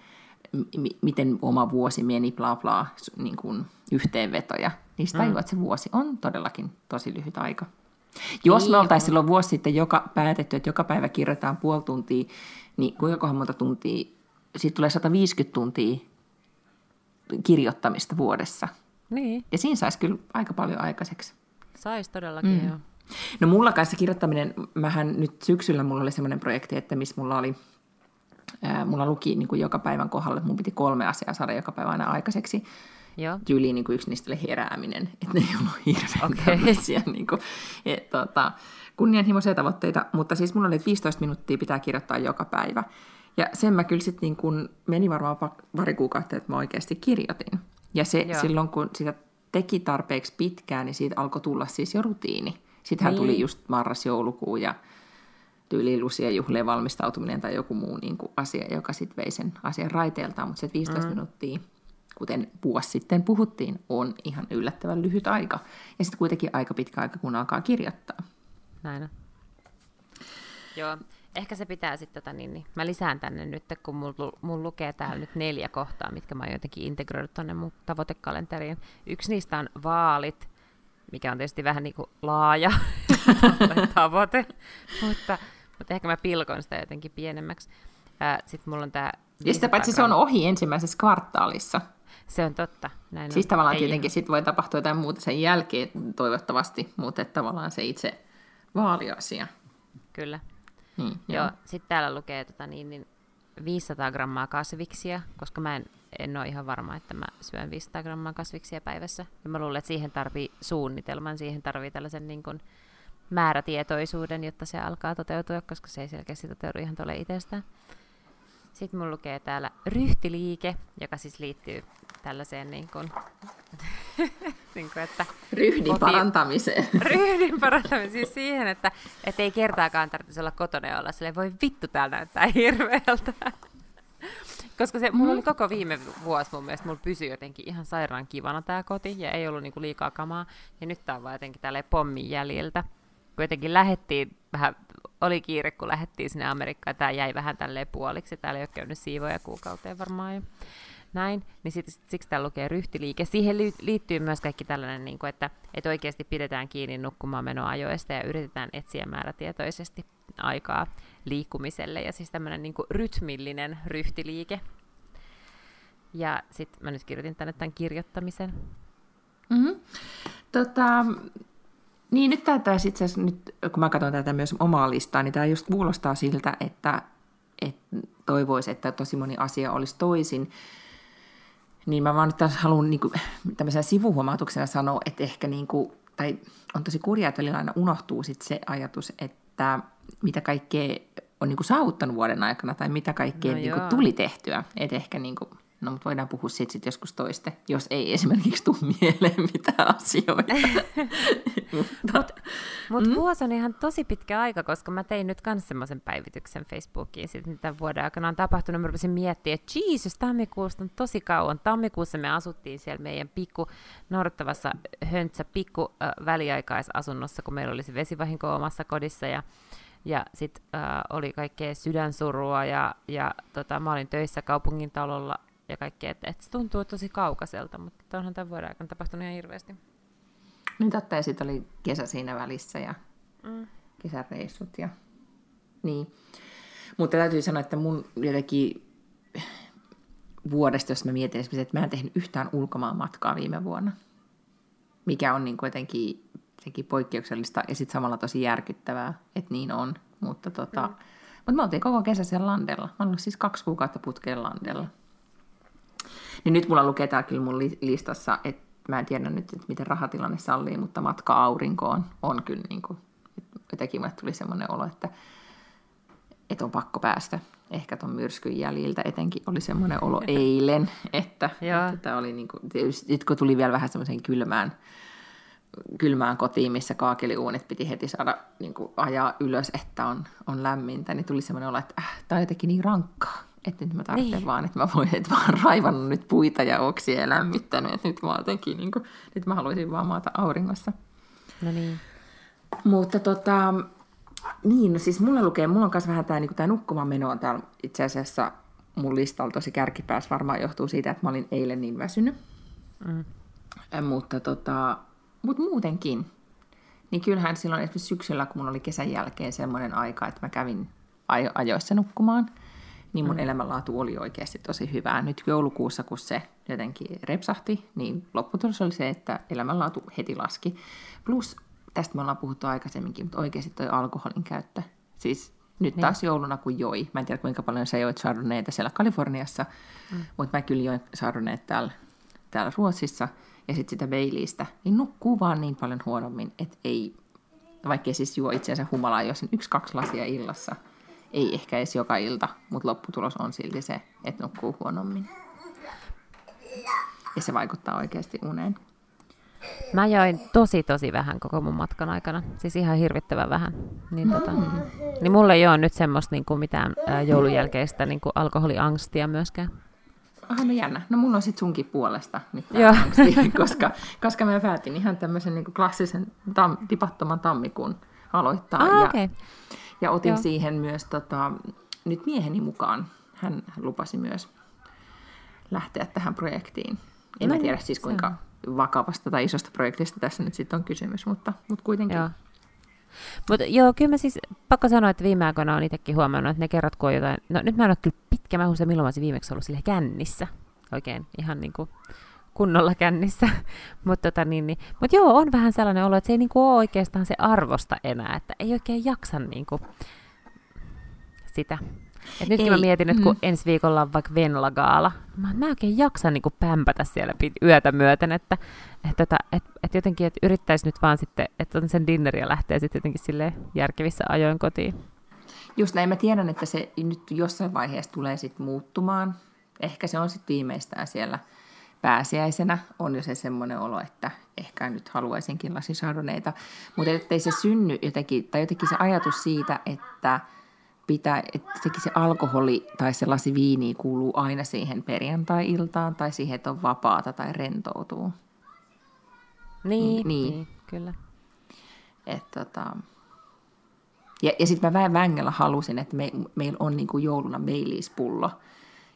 m- miten oma vuosi meni, bla bla, niin kuin yhteenvetoja, niin sitä mm. että se vuosi on todellakin tosi lyhyt aika. Jos me niin oltaisiin silloin vuosi sitten joka, päätetty, että joka päivä kirjoitetaan puoli tuntia, niin kuinka monta tuntia, siitä tulee 150 tuntia kirjoittamista vuodessa. Niin. Ja siinä saisi kyllä aika paljon aikaiseksi. Saisi todellakin, mm. joo. No mulla kanssa kirjoittaminen, mähän nyt syksyllä mulla oli semmoinen projekti, että missä mulla oli, ää, mulla luki niin kuin joka päivän kohdalla, että mun piti kolme asiaa saada joka päivä aina aikaiseksi. Joo. Tyyliin niin kuin yksi niistä oli herääminen, että ne ei ollut hirveän okay. niin kuin, et, tota, kunnianhimoisia tavoitteita, mutta siis mulla oli, että 15 minuuttia pitää kirjoittaa joka päivä. Ja sen mä kyllä sitten niin kun meni varmaan pari kuukautta, että mä oikeasti kirjoitin. Ja se Joo. silloin, kun sitä teki tarpeeksi pitkään, niin siitä alkoi tulla siis jo rutiini. Sittenhän niin. tuli just marras-joulukuu ja tyyliin Lucia juhlien valmistautuminen tai joku muu niin kuin asia, joka sitten vei sen asian raiteeltaan, mutta se 15 mm. minuuttia kuten vuosi sitten puhuttiin, on ihan yllättävän lyhyt aika. Ja sitten kuitenkin aika pitkä aika, kun alkaa kirjoittaa. Näin on. Joo, ehkä se pitää sitten, tota, niin, niin, mä lisään tänne nyt, kun mulla mul lukee täällä nyt neljä kohtaa, mitkä mä oon jotenkin integroinut tuonne mun tavoitekalenteriin. Yksi niistä on vaalit, mikä on tietysti vähän niin kuin laaja tavoite, mutta, mutta ehkä mä pilkon sitä jotenkin pienemmäksi. Sitten mulla on tämä... Ja sitä paitsi se on ohi ensimmäisessä kvartaalissa. Se on totta. Näin siis on. tavallaan Ei tietenkin sit voi tapahtua jotain muuta sen jälkeen toivottavasti, mutta tavallaan se itse vaaliasia. Kyllä. Niin, joo. joo. Sitten täällä lukee tota, niin, niin 500 grammaa kasviksia, koska mä en, en ole ihan varma, että mä syön 500 grammaa kasviksia päivässä. Ja mä luulen, että siihen tarvii suunnitelman, siihen tarvii tällaisen niin kuin, määrätietoisuuden, jotta se alkaa toteutua, koska se ei selkeästi toteudu ihan tuolle itsestään. Sitten mun lukee täällä ryhtiliike, joka siis liittyy tällaiseen niin kuin, niin kuin, että ryhdin koti... parantamiseen. ryhdin parantamiseen, siis siihen, että, että ei kertaakaan tarvitse olla kotona ja olla silleen, voi vittu, täällä näyttää hirveältä. Koska se, mulla oli mm. koko viime vuosi mun mielestä, mulla pysyi jotenkin ihan sairaan kivana tämä koti, ja ei ollut niinku liikaa kamaa, ja nyt tää on vaan jotenkin tälleen pommin jäljiltä. Kuitenkin lähettiin vähän, oli kiire, kun lähettiin sinne Amerikkaan, tämä jäi vähän tälleen puoliksi, täällä ei ole käynyt siivoja kuukauteen varmaan jo näin, niin sit, siksi täällä lukee ryhtiliike. Siihen liittyy myös kaikki tällainen, niin kuin, että, että oikeasti pidetään kiinni nukkumaan menoajoista ja yritetään etsiä määrätietoisesti aikaa liikkumiselle. Ja siis tämmöinen niin kuin rytmillinen ryhtiliike. Ja sitten mä nyt kirjoitin tänne tämän kirjoittamisen. Mm-hmm. Tota, niin nyt tämä itse asiassa, nyt, kun mä katson tätä myös omaa listaa, niin tämä just kuulostaa siltä, että, että toivoisi, että tosi moni asia olisi toisin. Niin mä vaan nyt tässä haluan niin kuin, tämmöisenä sivuhuomautuksena sanoa, että ehkä niin kuin, tai on tosi kurjaa, että aina unohtuu sit se ajatus, että mitä kaikkea on niin kuin saavuttanut vuoden aikana tai mitä kaikkea no niin kuin tuli tehtyä. Että ehkä niin kuin, No, mutta voidaan puhua siitä sitten joskus toiste, jos ei esimerkiksi tule mieleen mitään asioita. mutta mut, mut mm? vuosi on ihan tosi pitkä aika, koska mä tein nyt myös semmoisen päivityksen Facebookiin, sit, mitä vuoden aikana on tapahtunut. Mä rupesin miettimään, että Jesus, tammikuusta on tosi kauan. Tammikuussa me asuttiin siellä meidän pikku naurettavassa höntsä pikku äh, väliaikaisasunnossa, kun meillä oli se vesivahinko omassa kodissa ja ja sitten äh, oli kaikkea sydänsurua ja, ja tota, mä olin töissä kaupungin talolla ja kaikkea, että, että se tuntuu tosi kaukaiselta, mutta onhan tämän vuoden aikana tapahtunut ihan hirveästi. Niin totta, ja sitten oli kesä siinä välissä ja mm. kesäreissut ja niin. Mutta täytyy sanoa, että mun jotenkin vuodesta, jos mä mietin että mä en tehnyt yhtään ulkomaan matkaa viime vuonna, mikä on niin kuitenkin sekin poikkeuksellista ja sitten samalla tosi järkyttävää, että niin on. Mutta tota, mm. mut me oltiin koko kesä siellä landella. Mä ollut siis kaksi kuukautta putkeen landella. Niin nyt mulla lukee täällä kyllä mun listassa, että mä en tiedä nyt, että miten rahatilanne sallii, mutta matka aurinkoon on kyllä niin kuin, jotenkin mulle tuli semmoinen olo, että, että on pakko päästä. Ehkä tuon myrskyn jäljiltä etenkin oli semmoinen olo eilen, että, että oli niin kuin, sitten kun tuli vielä vähän semmoisen kylmään, kylmään kotiin, missä kaakeliuunit piti heti saada niin kuin ajaa ylös, että on, on lämmintä, niin tuli semmoinen olo, että äh, tämä on jotenkin niin rankkaa että nyt mä tarvitsen niin. vaan, että mä voin, että mä oon raivannut nyt puita ja oksia ja lämmittänyt, että nyt mä jotenkin, niin kuin, nyt mä haluaisin vaan maata auringossa. No niin. Mutta tota, niin, no siis mulla lukee, mulla on myös vähän tämä niin nukkumaan meno on täällä itse asiassa mun listalla tosi kärkipäässä, varmaan johtuu siitä, että mä olin eilen niin väsynyt. Mm. Mutta tota, mut muutenkin, niin kyllähän silloin esimerkiksi syksyllä, kun mulla oli kesän jälkeen semmoinen aika, että mä kävin ajoissa nukkumaan – niin mun mm. elämänlaatu oli oikeasti tosi hyvää. Nyt joulukuussa, kun se jotenkin repsahti, niin lopputulos oli se, että elämänlaatu heti laski. Plus, tästä me ollaan puhuttu aikaisemminkin, mutta oikeasti toi alkoholin käyttö. Siis nyt niin. taas jouluna, kun joi. Mä en tiedä, kuinka paljon sä joit chardonnayta siellä Kaliforniassa, mm. mutta mä kyllä join chardonnayta täällä, täällä Ruotsissa ja sitten sitä Baileystä. Niin nukkuu vaan niin paljon huonommin, että ei, vaikkei siis juo itseänsä humalaa, jos yksi-kaksi lasia illassa – ei ehkä edes joka ilta, mutta lopputulos on silti se, että nukkuu huonommin. Ja se vaikuttaa oikeasti uneen. Mä join tosi tosi vähän koko mun matkan aikana, siis ihan hirvittävän vähän. Niin, tota, niin mulle ei ole nyt semmoista niin kuin mitään ää, joulun jälkeistä niin kuin alkoholiangstia myöskään. Aha, no jännä. No mulla on sit sunkin puolesta nyt Joo. angsti, koska, koska mä päätin ihan tämmöisen niin klassisen tam, tipattoman tammikuun aloittaa. Ah, ja, okei. Ja otin Joo. siihen myös tota, nyt mieheni mukaan. Hän lupasi myös lähteä tähän projektiin. En No mä niin, tiedä siis se kuinka vakavasta tai isosta projektista tässä nyt sitten on kysymys, mutta, mutta kuitenkin. Joo. Mutta joo, kyllä mä siis, pakko sanoa, että viime aikoina on itsekin huomannut, että ne kerrat, kun on jotain, no nyt mä en ole kyllä pitkä, mä muistan, milloin mä olisin viimeksi ollut sille kännissä, oikein ihan niin kuin kunnolla kännissä, mutta tota, niin, niin. Mut joo, on vähän sellainen olo, että se ei niin kuin ole oikeastaan se arvosta enää, että ei oikein jaksa niin kuin sitä. Et nytkin mä Ei, mietin, että kun mm. ensi viikolla on vaikka Venla-gaala, mä, mä en oikein jaksa niin kuin pämpätä siellä pit- yötä myöten, että et, tota, et, et jotenkin, että yrittäisi nyt vaan sitten, että on sen dinner ja lähtee sitten jotenkin sille järkevissä ajoin kotiin. Just näin, mä tiedän, että se nyt jossain vaiheessa tulee sitten muuttumaan. Ehkä se on sitten viimeistään siellä pääsiäisenä. On jo se semmoinen olo, että ehkä nyt haluaisinkin lasisardoneita. Mutta ettei se synny jotenkin, tai jotenkin se ajatus siitä, että pitää, että se alkoholi tai se lasi viiniä kuuluu aina siihen perjantai-iltaan tai siihen, että on vapaata tai rentoutuu. Niin, Niin. niin. kyllä. Et tota... Ja, ja sitten mä vähän vängellä halusin, että me, meillä on niinku jouluna Baileys-pullo.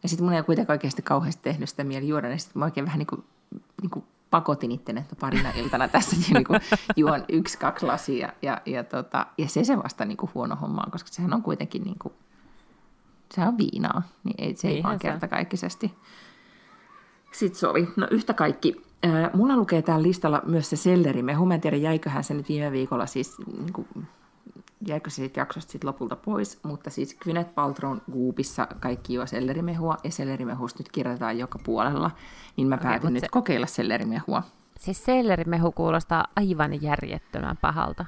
Ja sitten mun ei kuitenkaan oikeasti kauheasti tehnyt sitä mieli juoda, niin sitten mä oikein vähän niinku, niinku pakotin itteni, että parina iltana tässä niinku juon yksi, kaksi lasia. Ja, ja, tota, ja se se vasta niinku huono homma on, koska sehän on kuitenkin niinku, sehän on viinaa, niin ei, se ei vaan kertakaikkisesti sitten sovi. No yhtä kaikki. Mulla lukee täällä listalla myös se sellerimehu. Mä en tiedä, jäiköhän se nyt viime viikolla siis, niin kuin, jäikö se siitä jaksosta sit lopulta pois, mutta siis Gwyneth Paltrown Goopissa kaikki juo sellerimehua, ja sellerimehusta nyt kirjoitetaan joka puolella, niin mä päätin nyt se- kokeilla sellerimehua. Siis sellerimehu kuulostaa aivan järjettömän pahalta.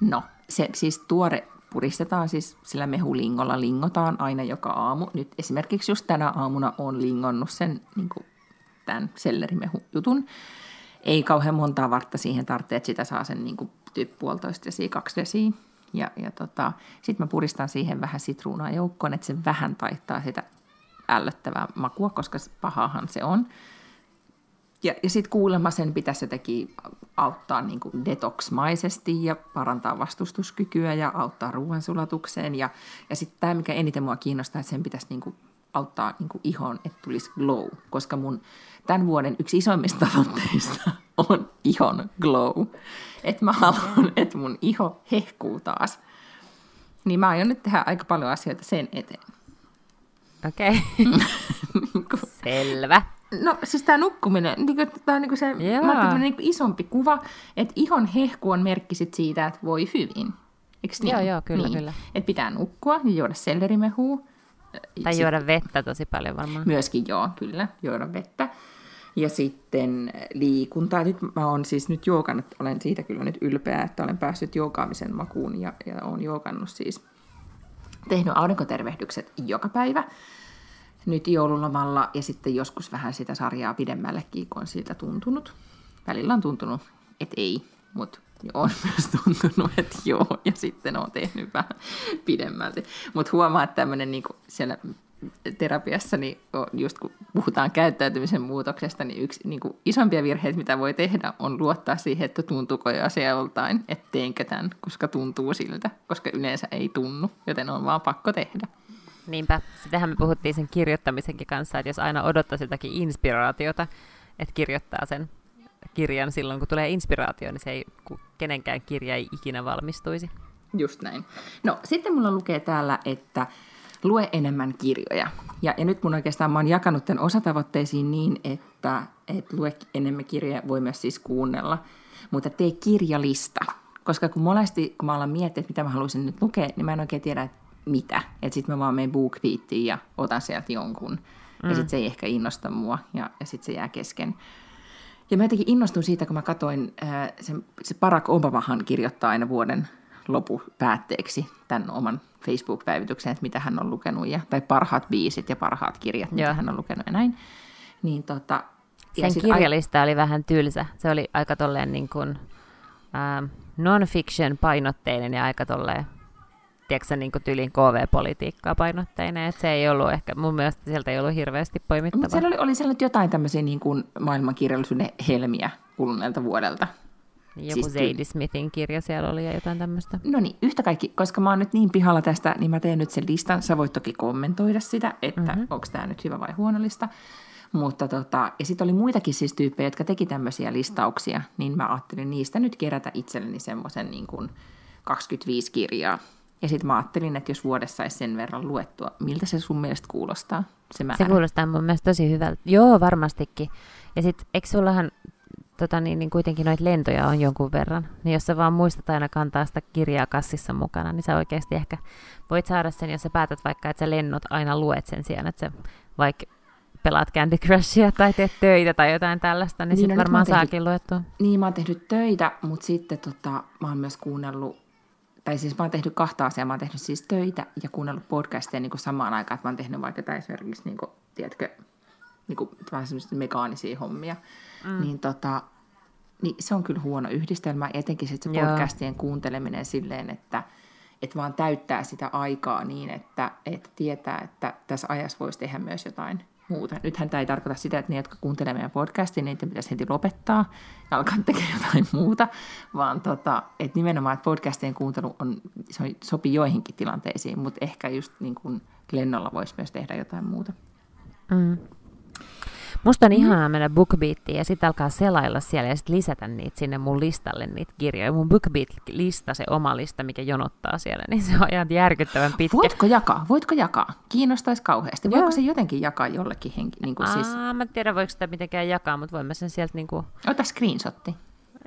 No, se siis tuore puristetaan siis sillä mehulingolla, lingotaan aina joka aamu. Nyt esimerkiksi just tänä aamuna on lingonnut sen niin kuin, tämän sellerimehujutun. Ei kauhean montaa vartta siihen tarvitse, että sitä saa sen niin kuin, tyyppi puolitoista desiä, kaksi desiä. Ja, ja tota, sitten mä puristan siihen vähän sitruunaa joukkoon, että se vähän taittaa sitä ällöttävää makua, koska pahahan se on. Ja, ja sitten kuulemma sen pitäisi jotenkin auttaa niin kuin detoksmaisesti ja parantaa vastustuskykyä ja auttaa ruoansulatukseen. Ja, ja sitten tämä, mikä eniten mua kiinnostaa, että sen pitäisi niin kuin auttaa niin kuin ihon, että tulisi glow. Koska mun tämän vuoden yksi isoimmista tavoitteista on ihon glow. Että mä haluan, että mun iho hehkuu taas. Niin mä aion nyt tehdä aika paljon asioita sen eteen. Okei, okay. selvä. No siis tämä nukkuminen, niin tämä on niin se Jaa. mä ajattelin, niin isompi kuva, että ihon hehku on merkki sit siitä, että voi hyvin. Niin? Joo, joo, kyllä, kyllä. Että pitää nukkua ja juoda sellerimehua. Tai Sit- juoda vettä tosi paljon varmaan. Myöskin joo, kyllä, juoda vettä. Ja sitten liikuntaa. Nyt mä oon siis nyt joogannut, olen siitä kyllä nyt ylpeä, että olen päässyt joogaamisen makuun ja, ja olen joogannut siis, tehnyt aurinkotervehdykset joka päivä nyt joululomalla ja sitten joskus vähän sitä sarjaa pidemmällekin, kun on siltä tuntunut. Välillä on tuntunut, että ei, mutta on myös tuntunut, että joo, ja sitten on tehnyt vähän pidemmälti. Mutta huomaa, että tämmöinen niin siellä terapiassa, niin just kun puhutaan käyttäytymisen muutoksesta, niin yksi niin kuin isompia virheitä, mitä voi tehdä, on luottaa siihen, että tuntuuko jo asia joltain, että teenkö tämän, koska tuntuu siltä, koska yleensä ei tunnu, joten on vaan pakko tehdä. Niinpä, sitähän me puhuttiin sen kirjoittamisenkin kanssa, että jos aina odottaisi jotakin inspiraatiota, että kirjoittaa sen kirjan silloin, kun tulee inspiraatio, niin se ei, kenenkään kirja ei ikinä valmistuisi. Just näin. No, sitten mulla lukee täällä, että lue enemmän kirjoja. Ja, ja nyt mun oikeastaan mä oon jakanut tämän osatavoitteisiin niin, että, että lue enemmän kirjoja voi myös siis kuunnella. Mutta tee kirjalista. Koska kun monesti, kun mä alan miettiä, että mitä mä haluaisin nyt lukea, niin mä en oikein tiedä, että mitä. Että sitten mä vaan menen BookBeatiin ja otan sieltä jonkun. Mm. Ja sitten se ei ehkä innosta mua ja, ja sitten se jää kesken. Ja mä jotenkin innostuin siitä, kun mä katsoin, ää, se, se Barack Obamahan kirjoittaa aina vuoden lopupäätteeksi tämän oman Facebook-päivityksen, että mitä hän on lukenut, ja, tai parhaat biisit ja parhaat kirjat, mitä Joo. hän on lukenut ja näin. Niin tota, Sen sit kirjalista oli vähän tylsä. Se oli aika tolleen niin kuin, ähm, non-fiction painotteinen ja aika tolleen tiedätkö, niin tyylin KV-politiikkaa painotteinen, että se ei ollut ehkä, mun mielestä sieltä ei ollut hirveästi poimittavaa. Mutta siellä oli, oli siellä nyt jotain tämmöisiä niin kuin maailmankirjallisuuden helmiä kuluneelta vuodelta. Joku siis Zadie Smithin kirja siellä oli ja jotain tämmöistä. No niin, yhtä kaikki, koska mä oon nyt niin pihalla tästä, niin mä teen nyt sen listan. Sä voit toki kommentoida sitä, että mm-hmm. onko tämä nyt hyvä vai huono lista. Mutta tota, ja sitten oli muitakin siis tyyppejä, jotka teki tämmöisiä listauksia, niin mä ajattelin niistä nyt kerätä itselleni semmoisen niin kuin 25 kirjaa. Ja sitten mä ajattelin, että jos vuodessa saisi sen verran luettua, miltä se sun mielestä kuulostaa, se määrä? Se kuulostaa mun mielestä tosi hyvältä. Joo, varmastikin. Ja sitten, eikö sullahan tota, niin, niin kuitenkin noita lentoja on jonkun verran, niin jos sä vaan muistat aina kantaa sitä kirjaa kassissa mukana, niin sä oikeasti ehkä voit saada sen, jos sä päätät vaikka, että sä lennot aina luet sen sijaan, että sä vaikka pelaat Candy Crushia tai teet töitä tai jotain tällaista, niin, niin sitten no varmaan tehnyt, saakin luettua. Niin, mä oon tehnyt töitä, mutta sitten tota, mä oon myös kuunnellut, tai siis mä oon tehnyt kahta asiaa. Mä oon tehnyt siis töitä ja kuunnellut podcasteja niin kuin samaan aikaan, että mä oon tehnyt vaikka tai esimerkiksi, niin kuin, tiedätkö, niin kuin, vähän semmoisia mekaanisia hommia. Mm. Niin, tota, niin se on kyllä huono yhdistelmä, etenkin se podcastien kuunteleminen silleen, että että vaan täyttää sitä aikaa niin, että, että tietää, että tässä ajassa voisi tehdä myös jotain muuta. Nythän tämä ei tarkoita sitä, että ne, jotka kuuntelee meidän podcastia, niitä pitäisi heti lopettaa ja alkaa tekemään jotain muuta, vaan tota, että nimenomaan, että podcastien kuuntelu on, se sopii joihinkin tilanteisiin, mutta ehkä just niin kuin lennolla voisi myös tehdä jotain muuta. Mm. Musta on mm. ihanaa mennä BookBeatiin ja sitten alkaa selailla siellä ja sitten lisätä niitä sinne mun listalle, niitä kirjoja. Mun BookBeat-lista, se oma lista, mikä jonottaa siellä, niin se on ihan järkyttävän pitkä. Voitko jakaa? Voitko jakaa? Kiinnostaisi kauheasti. Voiko Joo. se jotenkin jakaa jollekin henki? Niin kuin Aa, siis... Mä en tiedä, voiko sitä mitenkään jakaa, mutta voin mä sen sieltä... Niin kuin... Ota screenshotti.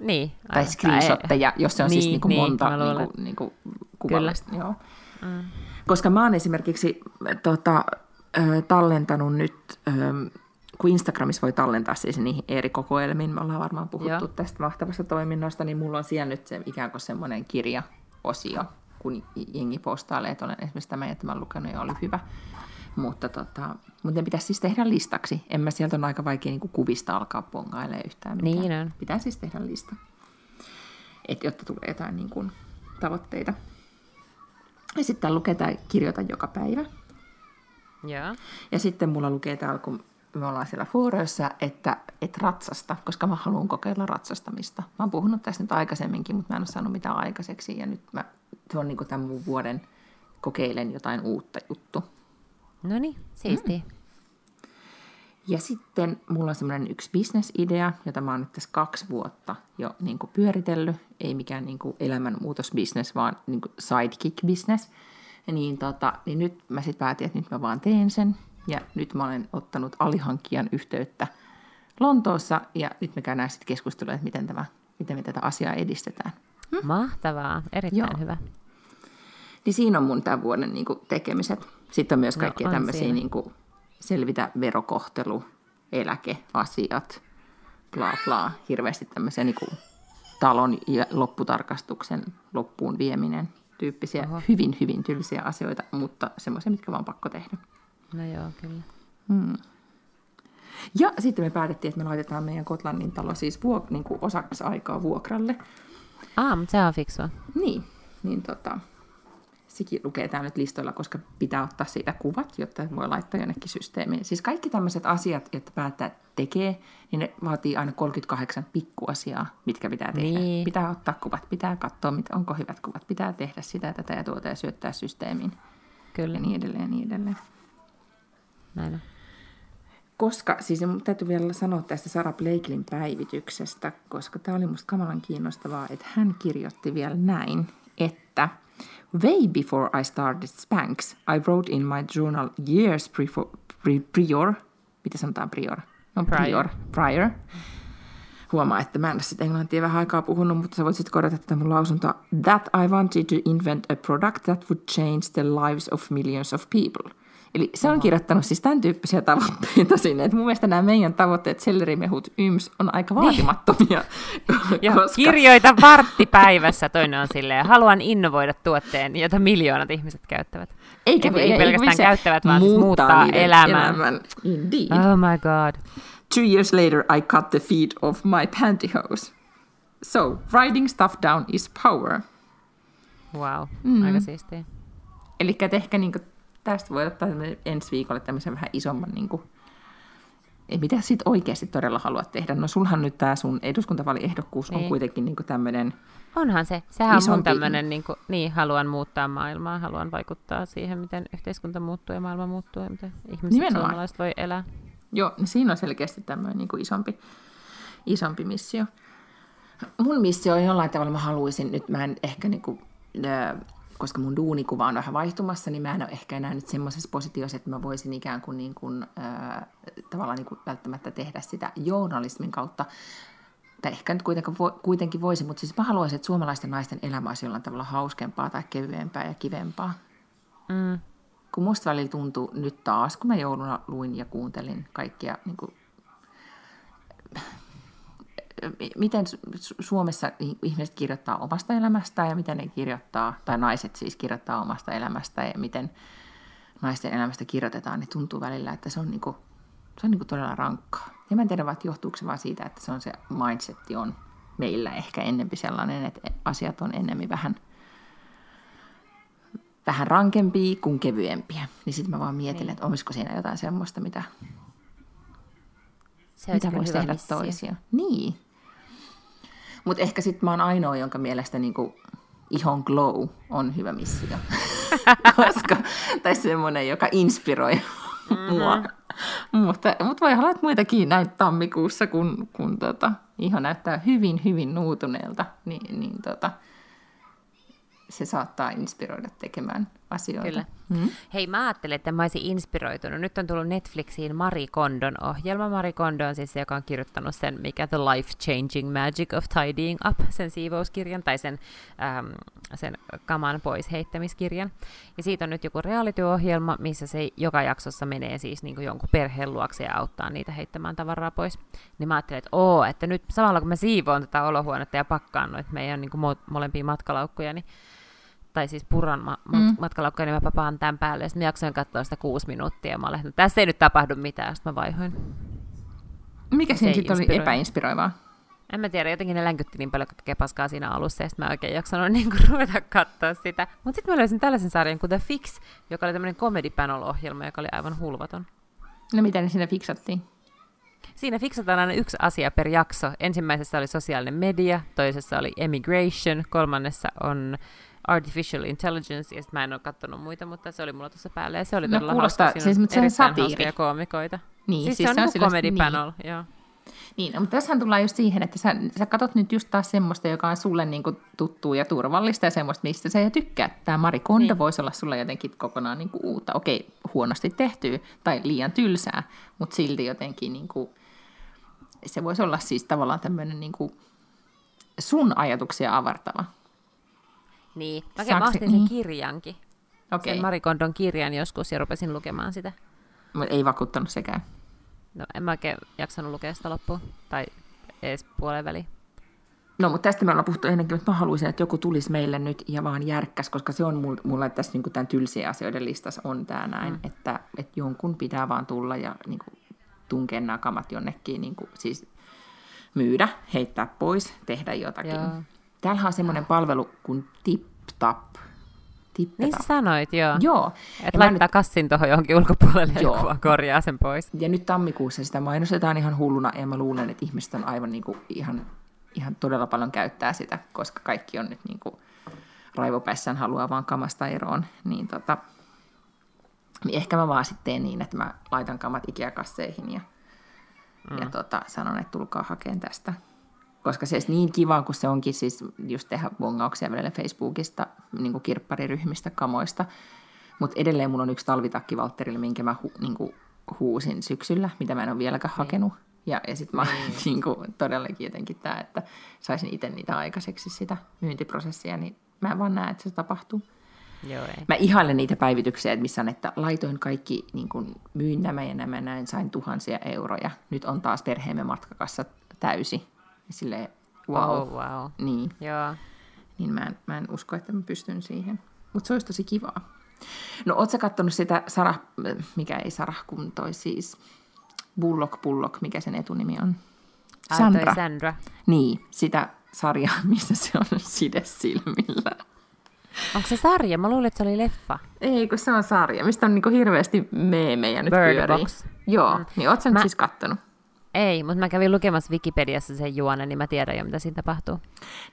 Niin. Tai screenshotteja, jos se on siis niin, siis niin kuin niin, monta niin kuin, niin kuin kuvallista. Joo. Mm. Koska mä oon esimerkiksi tota, tallentanut nyt kun Instagramissa voi tallentaa siis niihin eri kokoelmiin, me ollaan varmaan puhuttu Joo. tästä mahtavasta toiminnosta, niin mulla on siellä nyt se ikään kuin semmoinen kirjaosio, kun jengi postailee, että olen esimerkiksi tämä ja tämän lukenut ja oli hyvä. Mutta, tota, mutta ne pitäisi siis tehdä listaksi. En mä sieltä on aika vaikea niin kuin kuvista alkaa pongailemaan yhtään mitään. Niin on. Pitää siis tehdä lista, Et, jotta tulee jotain niin kuin, tavoitteita. Ja sitten lukee tai kirjoita joka päivä. Ja. Ja sitten mulla lukee täällä, kun me ollaan siellä fuuroissa, että et ratsasta, koska mä haluan kokeilla ratsastamista. Mä oon puhunut tästä nyt aikaisemminkin, mutta mä en ole saanut mitään aikaiseksi ja nyt mä, se on niin tämän mun vuoden kokeilen jotain uutta juttu. No niin, siistiä. Mm. Ja sitten mulla on semmoinen yksi bisnesidea, jota mä oon nyt tässä kaksi vuotta jo niin kuin pyöritellyt. Ei mikään niin kuin elämänmuutosbisnes, vaan niin kuin sidekick-business. Niin, tota, niin nyt mä sitten päätin, että nyt mä vaan teen sen. Ja nyt mä olen ottanut alihankkijan yhteyttä Lontoossa ja nyt me käydään sitten keskustelua, että miten, tämä, miten me tätä asiaa edistetään. Hm? Mahtavaa, erittäin Joo. hyvä. Niin siinä on mun tämän vuoden niin kuin, tekemiset. Sitten on myös kaikkia no, tämmöisiä niin kuin, selvitä verokohtelu, eläkeasiat, bla bla, hirveästi tämmöisiä niin kuin, talon ja lopputarkastuksen loppuun vieminen tyyppisiä Oho. hyvin, hyvin tylsiä asioita, mutta semmoisia, mitkä vaan pakko tehdä. No joo, kyllä. Hmm. Ja sitten me päätettiin, että me laitetaan meidän Kotlannin talo siis vuok- niin kuin osaksi aikaa vuokralle. Ah, mutta se on fiksua. Niin, niin tota, sekin lukee täällä nyt listoilla, koska pitää ottaa siitä kuvat, jotta voi laittaa jonnekin systeemiin. Siis kaikki tämmöiset asiat, jotka päättää tekee, niin ne vaatii aina 38 pikkuasiaa, mitkä pitää tehdä. Niin. Pitää ottaa kuvat, pitää katsoa, mitä, onko hyvät kuvat, pitää tehdä sitä, tätä ja tuota ja syöttää systeemiin. Kyllä. Ja niin edelleen ja niin edelleen. Näin on. Koska, siis täytyy vielä sanoa tästä Sara Blakelin päivityksestä, koska tämä oli musta kamalan kiinnostavaa, että hän kirjoitti vielä näin, että Way before I started Spanx, I wrote in my journal years prior, mitä sanotaan prior? No prior, prior. Huomaa, että mä en ole sitten englantia vähän aikaa puhunut, mutta sä voit sitten korjata tätä mun lausuntoa. That I wanted to invent a product that would change the lives of millions of people – Eli se on kirjoittanut siis tämän tyyppisiä tavoitteita sinne. Että mun mielestä nämä meidän tavoitteet, sellerimehut, yms, on aika niin. vaatimattomia. Niin. koska... Kirjoita vartti päivässä, toinen on silleen, haluan innovoida tuotteen, jota miljoonat ihmiset käyttävät. Eikä, ei, ei pelkästään ei, käyttävät, vaan siis muuttaa elämän. elämän. Indeed. Oh my god. Two years later I cut the feet of my pantyhose. So, writing stuff down is power. Wow, mm. aika siistiä. Eli ehkä niin kuin, tästä voi ottaa ensi viikolle tämmöisen vähän isomman, niin kuin, mitä sitten oikeasti todella haluat tehdä. No sulhan nyt tämä sun eduskuntavaaliehdokkuus niin. on kuitenkin niin tämmöinen Onhan se. Sehän isompi... on mun tämmöinen, niin, kuin, niin, haluan muuttaa maailmaa, haluan vaikuttaa siihen, miten yhteiskunta muuttuu ja maailma muuttuu ja miten ihmiset Nimenomaan. suomalaiset voi elää. Joo, niin siinä on selkeästi tämmöinen niin isompi, isompi missio. Mun missio on jollain tavalla, mä haluaisin, nyt mä en ehkä niin kuin, äh, koska mun duunikuva on vähän vaihtumassa, niin mä en ole ehkä enää nyt semmoisessa positiossa, että mä voisin ikään kuin, niin kuin äh, tavallaan niin kuin välttämättä tehdä sitä journalismin kautta, tai ehkä nyt kuitenkin, vo, kuitenkin voisi, mutta siis mä haluaisin, että suomalaisten naisten elämä olisi jollain tavalla hauskempaa tai kevyempää ja kivempaa. Mm. Kun musta välillä tuntuu nyt taas, kun mä jouluna luin ja kuuntelin kaikkia, niin kuin, miten Suomessa ihmiset kirjoittaa omasta elämästään ja miten ne kirjoittaa, tai naiset siis kirjoittaa omasta elämästä ja miten naisten elämästä kirjoitetaan, niin tuntuu välillä, että se on, niin kuin, se on niin kuin todella rankkaa. Ja mä en tiedä, että johtuuko se vaan siitä, että se on se mindsetti on meillä ehkä ennempi sellainen, että asiat on ennemmin vähän, vähän rankempia kuin kevyempiä. Niin sitten mä vaan mietin, niin. että olisiko siinä jotain semmoista, mitä, se mitä voisi tehdä missio. toisia. Niin. Mutta ehkä sitten mä oon ainoa, jonka mielestä niinku ihon glow on hyvä missio. Koska, tai semmoinen, joka inspiroi mm-hmm. mua. mutta, mutta voi olla, että muitakin näin tammikuussa, kun, kun tota, iho näyttää hyvin, hyvin nuutuneelta, niin, niin tota, se saattaa inspiroida tekemään asioita. Kyllä. Mm. Hei, mä ajattelin, että mä olisin inspiroitunut. Nyt on tullut Netflixiin Marie Kondon ohjelma. Marie Kondo on siis se, joka on kirjoittanut sen, mikä The Life-Changing Magic of Tidying Up, sen siivouskirjan, tai sen, ähm, sen kaman pois heittämiskirjan. Ja siitä on nyt joku reality-ohjelma, missä se joka jaksossa menee siis niin kuin jonkun perheen luokse ja auttaa niitä heittämään tavaraa pois. Niin mä ajattelin, että oo, että nyt samalla kun mä siivoon tätä olohuonetta ja pakkaan noita meidän niin kuin mo- molempia matkalaukkuja, niin tai siis Puran ma- mm. matkalaukkoja, niin mä papaan tämän päälle. Sitten mä jaksoin katsoa sitä kuusi minuuttia ja mä olin, että tässä ei nyt tapahdu mitään. Sitten mä vaihoin. Mikä siinä sitten oli epäinspiroivaa? En mä tiedä, jotenkin ne länkytti niin paljon kaikkea paskaa siinä alussa, ja sitten mä oikein jaksanut niin kuin ruveta katsoa sitä. Mutta sitten mä löysin tällaisen sarjan kuin The Fix, joka oli tämmöinen comedy panel-ohjelma, joka oli aivan hulvaton. No miten ne siinä fiksattiin? Siinä fiksataan aina yksi asia per jakso. Ensimmäisessä oli sosiaalinen media, toisessa oli emigration, kolmannessa on Artificial Intelligence, ja sitten mä en ole katsonut muita, mutta se oli mulla tuossa päällä, ja se oli no, todella kuulostaa, hauska. Siis, mutta se on satiiri. koomikoita. Niin, siis, siis se on, se on niin comedy niin. panel, joo. Niin, no, mutta tässähän tullaan just siihen, että sä, sä katsot nyt just taas semmoista, joka on sulle niin kuin ja turvallista ja semmoista, mistä sä tykkää. Tämä Mari Kondo niin. voisi olla sulle jotenkin kokonaan niin kuin uutta. Okei, huonosti tehtyä tai liian tylsää, mutta silti jotenkin niin kuin, se voisi olla siis tavallaan tämmöinen niin kuin sun ajatuksia avartava. Niin, mä, Saksi... mä ostin sen niin. kirjankin. Okay. Sen Marikondon kirjan joskus ja rupesin lukemaan sitä. Mutta ei vakuuttanut sekään. No en mä oikein jaksanut lukea sitä loppuun, tai edes puolen väliin. No, mutta tästä me ollaan puhuttu ennenkin, että mä haluaisin, että joku tulisi meille nyt ja vaan järkkäs, koska se on mulla tässä niin tämän tylsien asioiden listassa on tämä näin, mm. että, että jonkun pitää vaan tulla ja niin kuin, tunkea nämä kamat jonnekin, niin kuin, siis myydä, heittää pois, tehdä jotakin. Joo. Täällähän on semmoinen palvelu kuin TipTap. Niin sä sanoit, joo. Joo. Että laittaa nyt... kassin tuohon johonkin ulkopuolelle joo. ja korjaa sen pois. Ja nyt tammikuussa sitä mainostetaan ihan hulluna, ja mä luulen, että ihmiset on aivan niin kuin, ihan, ihan todella paljon käyttää sitä, koska kaikki on nyt niin kuin, raivopäissään haluaa vaan kamasta eroon. Niin, tota, niin ehkä mä vaan sitten teen niin, että mä laitan kamat Ikea-kasseihin ja, mm. ja tota, sanon, että tulkaa hakemaan tästä koska se olisi niin kiva, kun se onkin siis just tehdä bongauksia välillä Facebookista, niin kuin kirppariryhmistä, kamoista. Mutta edelleen mulla on yksi talvitakki Valtterille, minkä mä hu, niin kuin huusin syksyllä, mitä mä en ole vieläkään niin. hakenut. Ja, ja sitten mä niin. niin kuin, todellakin jotenkin tämä, että saisin itse niitä aikaiseksi sitä myyntiprosessia, niin mä en vaan näe, että se tapahtuu. Joo, ei. Mä ihailen niitä päivityksiä, että missä on, että laitoin kaikki, niin kuin, myin nämä ja nämä näin, sain tuhansia euroja. Nyt on taas perheemme matkakassa täysi. Silleen, wow. Oh, wow. Niin. Joo. Niin mä en, mä en usko, että mä pystyn siihen. Mutta se olisi tosi kivaa. No, ootko kattonut sitä Sarah, mikä ei Sarah, kun toi siis Bullock Bullock, mikä sen etunimi on? Sandra. Sandra. Niin, sitä sarjaa, missä se on side silmillä. Onko se sarja? Mä luulin, että se oli leffa. Ei, kun se on sarja, mistä on niin hirveästi meemejä nyt Bird pyörii. Box. Joo, mm. niin oot sä nyt Mä- siis kattonut? Ei, mutta mä kävin lukemassa Wikipediassa sen juonen, niin mä tiedän jo, mitä siinä tapahtuu.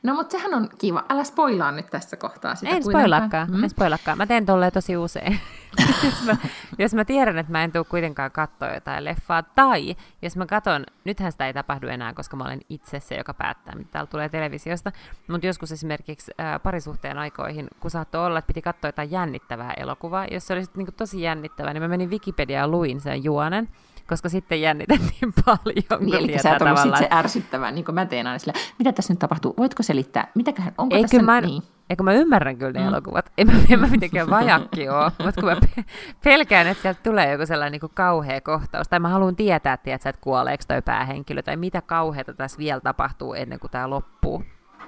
No, mutta sehän on kiva. Älä spoilaa nyt tässä kohtaa sitä En spoilaakaan, mm. en spoilaakaan. Mä teen tolleen tosi usein. jos, mä, jos mä tiedän, että mä en tule kuitenkaan katsoa jotain leffaa, tai jos mä katon, nythän sitä ei tapahdu enää, koska mä olen itse se, joka päättää, mitä täällä tulee televisiosta, mutta joskus esimerkiksi äh, parisuhteen aikoihin, kun saattoi olla, että piti katsoa jotain jännittävää elokuvaa, jos se oli sit niinku tosi jännittävää, niin mä menin Wikipediaan ja luin sen juonen, koska sitten jännitettiin paljon, Niin, eli sä et ollut sit se ärsyttävä, niin kuin mä teen aina sillä, mitä tässä nyt tapahtuu, voitko selittää, mitäköhän, onko Ei, tässä, mä, en, niin. ei, kun mä ymmärrän kyllä ne mm. elokuvat. En mä, en mä mitenkään vajakki oo, mutta kun mä pe- pelkään, että sieltä tulee joku sellainen niin kauhea kohtaus, tai mä haluan tietää, tiedätkö, että kuoleeko toi päähenkilö, tai mitä kauheata tässä vielä tapahtuu ennen kuin tämä loppuu.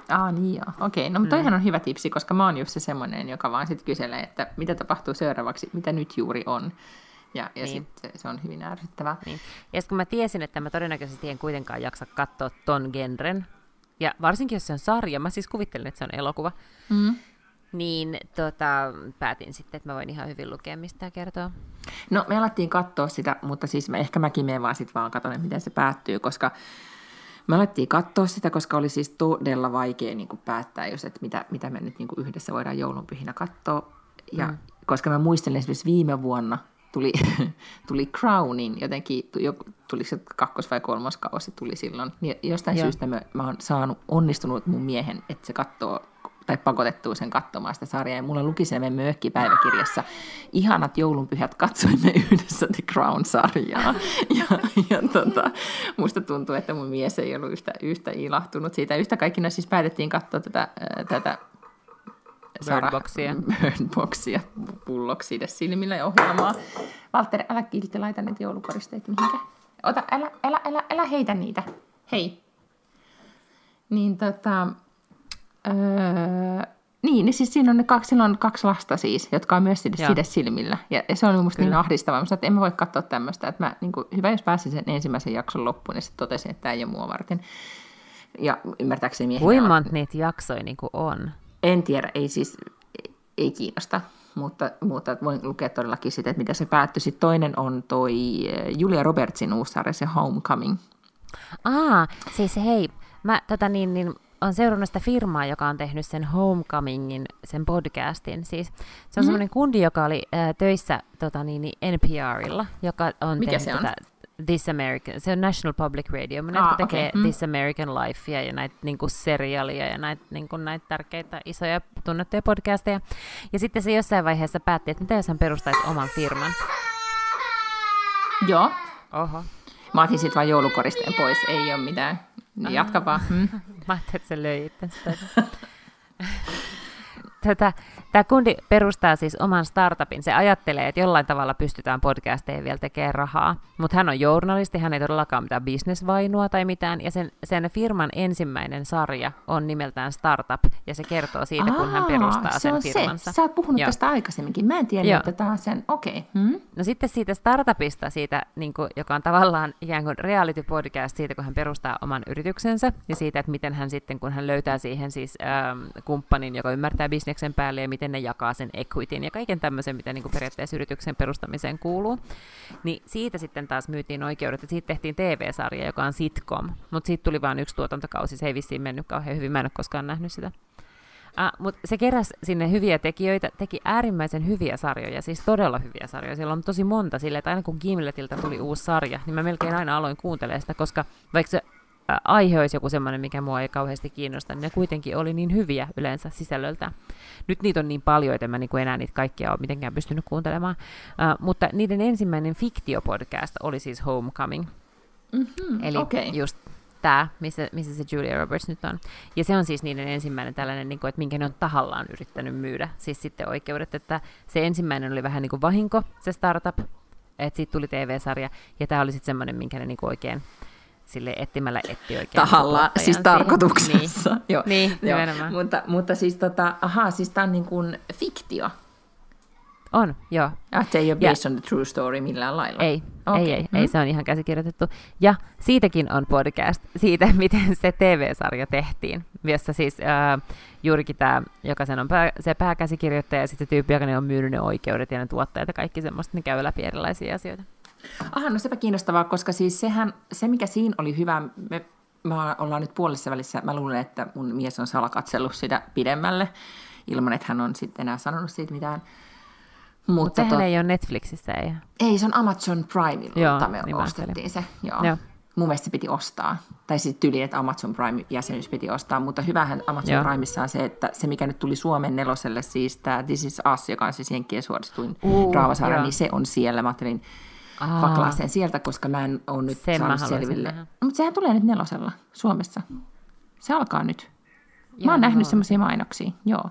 Ah, niin joo. Okei, no mutta toihan on hyvä tipsi, koska mä oon just se semmoinen, joka vaan sitten kyselee, että mitä tapahtuu seuraavaksi, mitä nyt juuri on. Ja, ja Niin. sitten se on hyvin ärsyttävää. Niin. Ja sitten kun mä tiesin, että mä todennäköisesti en kuitenkaan jaksa katsoa ton genren, ja varsinkin jos se on sarja, mä siis kuvittelen, että se on elokuva, Mm. niin tota, päätin sitten, että mä voin ihan hyvin lukea, mistä kertoo. No me alettiin katsoa sitä, mutta siis mä, ehkä mäkin menen vaan sitten vaan katon, että miten se päättyy, koska me alettiin katsoa sitä, koska oli siis todella vaikea niin kuin päättää, jos, että mitä, mitä me nyt niin kuin yhdessä voidaan joulunpyhinä katsoa. Ja mm. koska mä muistelen esimerkiksi viime vuonna tuli, tuli Crownin, jotenkin tuli se kakkos- vai kolmoskausi tuli silloin, niin jostain Joo. syystä mä, mä oon saanut onnistunut mun miehen, että se katsoo tai pakotettua sen katsomaan sitä sarjaa. Ja mulla luki se meidän. Ihanat joulunpyhät katsoimme yhdessä The Crown-sarjaa. Ja, ja tota, musta tuntuu, että mun mies ei ollut yhtä, yhtä ilahtunut siitä. Yhtä kaikkina siis päätettiin katsoa tätä, tätä Sara- Boxia. Bird Boxia pullokside silmillä ja ohjelmaa. Valtteri, älä kiltti laita niitä joulukoristeita mihinkään. Ota, älä, älä, älä, älä heitä niitä. Hei. Niin tota, öö, niin, niin siis siinä on ne kaksi, sillä on kaksi lasta siis, jotka on myös side, silmillä. Ja, ja se oli musta niin ahdistavaa. Mä sanoin, että en mä voi katsoa tämmöistä. Että mä, niin kuin, hyvä, jos pääsin sen ensimmäisen jakson loppuun, ja sitten totesin, että tämä ei ole mua varten. Ja ymmärtääkseni miehillä Kuinka on- monta niitä jaksoja niin on? En tiedä, ei siis, ei kiinnosta, mutta, mutta voin lukea todellakin sitä, että mitä se päättyi. Sitten toinen on toi eh, Julia Robertsin uusi sarja, se Homecoming. Aa, siis hei, mä tota niin, niin on seurannut sitä firmaa, joka on tehnyt sen Homecomingin, sen podcastin. Siis se on mm. semmoinen kundi, joka oli äh, töissä tota niin, niin NPRilla, joka on Mikä tehnyt se on? Tätä, This American, se on National Public Radio, Aa, jotka tekee okei, mm. This American Lifea ja näitä niinku seriaalia ja näitä niinku, näitä tärkeitä isoja tunnettuja podcasteja. Ja sitten se jossain vaiheessa päätti, että mitä jos hän perustaisi oman firman. Joo. Oho. Mä otin sitten vaan joulukoristeen pois, ei ole mitään. Niin Jatka vaan. Hmm. Mä ajattelin, että se löi itsensä. Tätä, tämä kundi perustaa siis oman startupin. Se ajattelee, että jollain tavalla pystytään podcasteja vielä tekemään rahaa. Mutta hän on journalisti, hän ei todellakaan mitään bisnesvainua tai mitään. Ja sen, sen firman ensimmäinen sarja on nimeltään Startup. Ja se kertoo siitä, kun hän Aa, perustaa se sen on firmansa. Se. Sä oot puhunut Joo. tästä aikaisemminkin. Mä en tiedä, Joo. että tämä on sen. Okei. Okay. Hmm? No sitten siitä startupista, siitä, niin kuin, joka on tavallaan ikään kuin reality podcast siitä, kun hän perustaa oman yrityksensä ja siitä, että miten hän sitten, kun hän löytää siihen siis ähm, kumppanin, joka ymmärtää bisneksen päälle ja miten ne jakaa sen equityn ja kaiken tämmöisen, mitä niin kuin periaatteessa yrityksen perustamiseen kuuluu, niin siitä sitten taas myytiin oikeudet, että siitä tehtiin TV-sarja, joka on sitcom, mutta siitä tuli vain yksi tuotantokausi, se ei vissiin mennyt kauhean hyvin, mä en ole koskaan nähnyt sitä. Ah, mutta se keräsi sinne hyviä tekijöitä, teki äärimmäisen hyviä sarjoja, siis todella hyviä sarjoja. Siellä on tosi monta. Sille, että aina kun Gimletiltä tuli uusi sarja, niin mä melkein aina aloin kuuntelemaan sitä, koska vaikka se aihe olisi joku semmoinen, mikä mua ei kauheasti kiinnosta, niin ne kuitenkin oli niin hyviä yleensä sisällöltä. Nyt niitä on niin paljon, että mä niinku enää niitä kaikkia ole mitenkään pystynyt kuuntelemaan. Uh, mutta niiden ensimmäinen fiktiopodcast oli siis Homecoming. Mm-hmm. Eli Okei. just tämä, missä, missä se Julia Roberts nyt on. Ja se on siis niiden ensimmäinen tällainen, niin kuin, että minkä ne on tahallaan yrittänyt myydä. Siis sitten oikeudet, että se ensimmäinen oli vähän niin kuin vahinko, se startup, että siitä tuli TV-sarja, ja tämä oli sitten semmoinen, minkä ne niin kuin oikein sille etsimällä etti oikein. Tahallaan, siis tarkoituksessa. Niin, Joo. niin Joo. nimenomaan. Mutta, mutta siis, tota, ahaa, siis tämä on niin kuin fiktio. On, joo. Ah, se ei ole based ja, on the true story millään lailla? Ei, okay. ei, ei, mm. ei, se on ihan käsikirjoitettu. Ja siitäkin on podcast, siitä miten se TV-sarja tehtiin, jossa siis äh, juurikin tämä, joka sen on pää, se pääkäsikirjoittaja ja sitten se tyyppi, joka ne on myynyt ne oikeudet ja ne tuottajat ja kaikki semmoista, ne käy läpi erilaisia asioita. Aha, no sepä kiinnostavaa, koska siis sehän, se mikä siinä oli hyvä, me, me ollaan nyt puolessa välissä, mä luulen, että mun mies on salakatsellut sitä pidemmälle, ilman että hän on sitten enää sanonut siitä mitään. Mutta Mut sehän tot... ei ole Netflixissä, ei? Ei, se on Amazon Primeilta, me niin ostettiin se. Joo. Joo. Mun mielestä se piti ostaa. Tai sitten tyli, että Amazon Prime-jäsenyys piti ostaa. Mutta hyvähän Amazon Joo. Primeissa on se, että se mikä nyt tuli Suomen neloselle, siis tämä This is Us, joka on siis Jenkkien suosituin uh, draavasarja, niin se on siellä. Mä ajattelin vaklaa sen sieltä, koska mä en ole nyt sen saanut selville. No, mutta sehän tulee nyt nelosella Suomessa. Se alkaa nyt. Mä oon nähnyt semmoisia mainoksia, joo.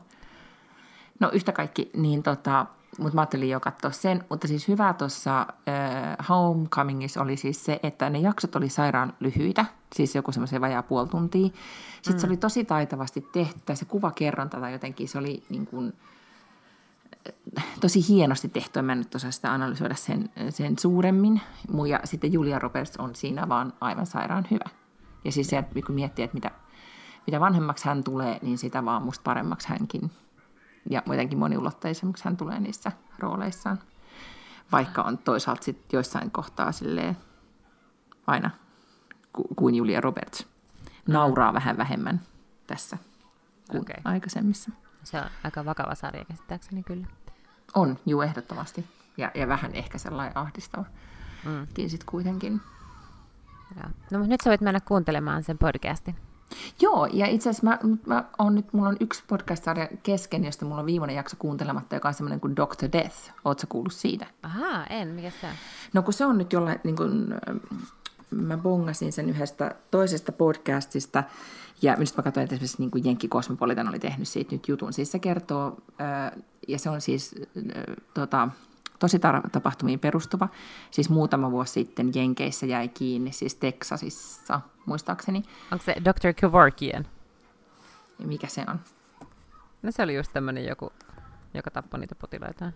No yhtä kaikki, niin tota, mutta mä ajattelin jo katsoa sen. Mutta siis hyvä tuossa äh, Homecomingissa oli siis se, että ne jaksot oli sairaan lyhyitä, siis joku semmoisen vajaa puoli tuntia. Sitten mm. se oli tosi taitavasti tehty, tai se kuvakerronta tai jotenkin se oli niin kuin, tosi hienosti tehty, mä en nyt osaa sitä analysoida sen, sen suuremmin. Ja sitten Julia Roberts on siinä vaan aivan sairaan hyvä. Ja siis se, kun miettii, että mitä, mitä vanhemmaksi hän tulee, niin sitä vaan musta paremmaksi hänkin ja muutenkin moniulotteisemmaksi hän tulee niissä rooleissaan. Vaikka on toisaalta sit joissain kohtaa silleen aina ku, kuin Julia Roberts. Nauraa vähän vähemmän tässä kuin okay. aikaisemmissa. Se on aika vakava sarja käsittääkseni kyllä. On, juu ehdottomasti. Ja, ja vähän ehkä sellainen ahdistava. Mm. Sitten kuitenkin. Ja. No mutta nyt sä voit mennä kuuntelemaan sen podcastin. Joo, ja itse asiassa mä, mä on nyt, mulla on yksi podcast-sarja kesken, josta mulla on viimeinen jakso kuuntelematta, joka on semmoinen kuin Dr. Death. Oletko kuullut siitä? Ahaa, en. Mikä se on? No kun se on nyt jollain, niin kuin, mä bongasin sen yhdestä toisesta podcastista, ja nyt mä katsoin, että esimerkiksi niin kuin Jenkki Cosmopolitan oli tehnyt siitä nyt jutun. Siis se kertoo, ja se on siis tota, tosi tapahtumiin perustuva. Siis muutama vuosi sitten Jenkeissä jäi kiinni, siis Teksasissa muistaakseni. Onko se Dr. Kevorkian? Mikä se on? No se oli just tämmöinen joku, joka tappoi niitä potilaita.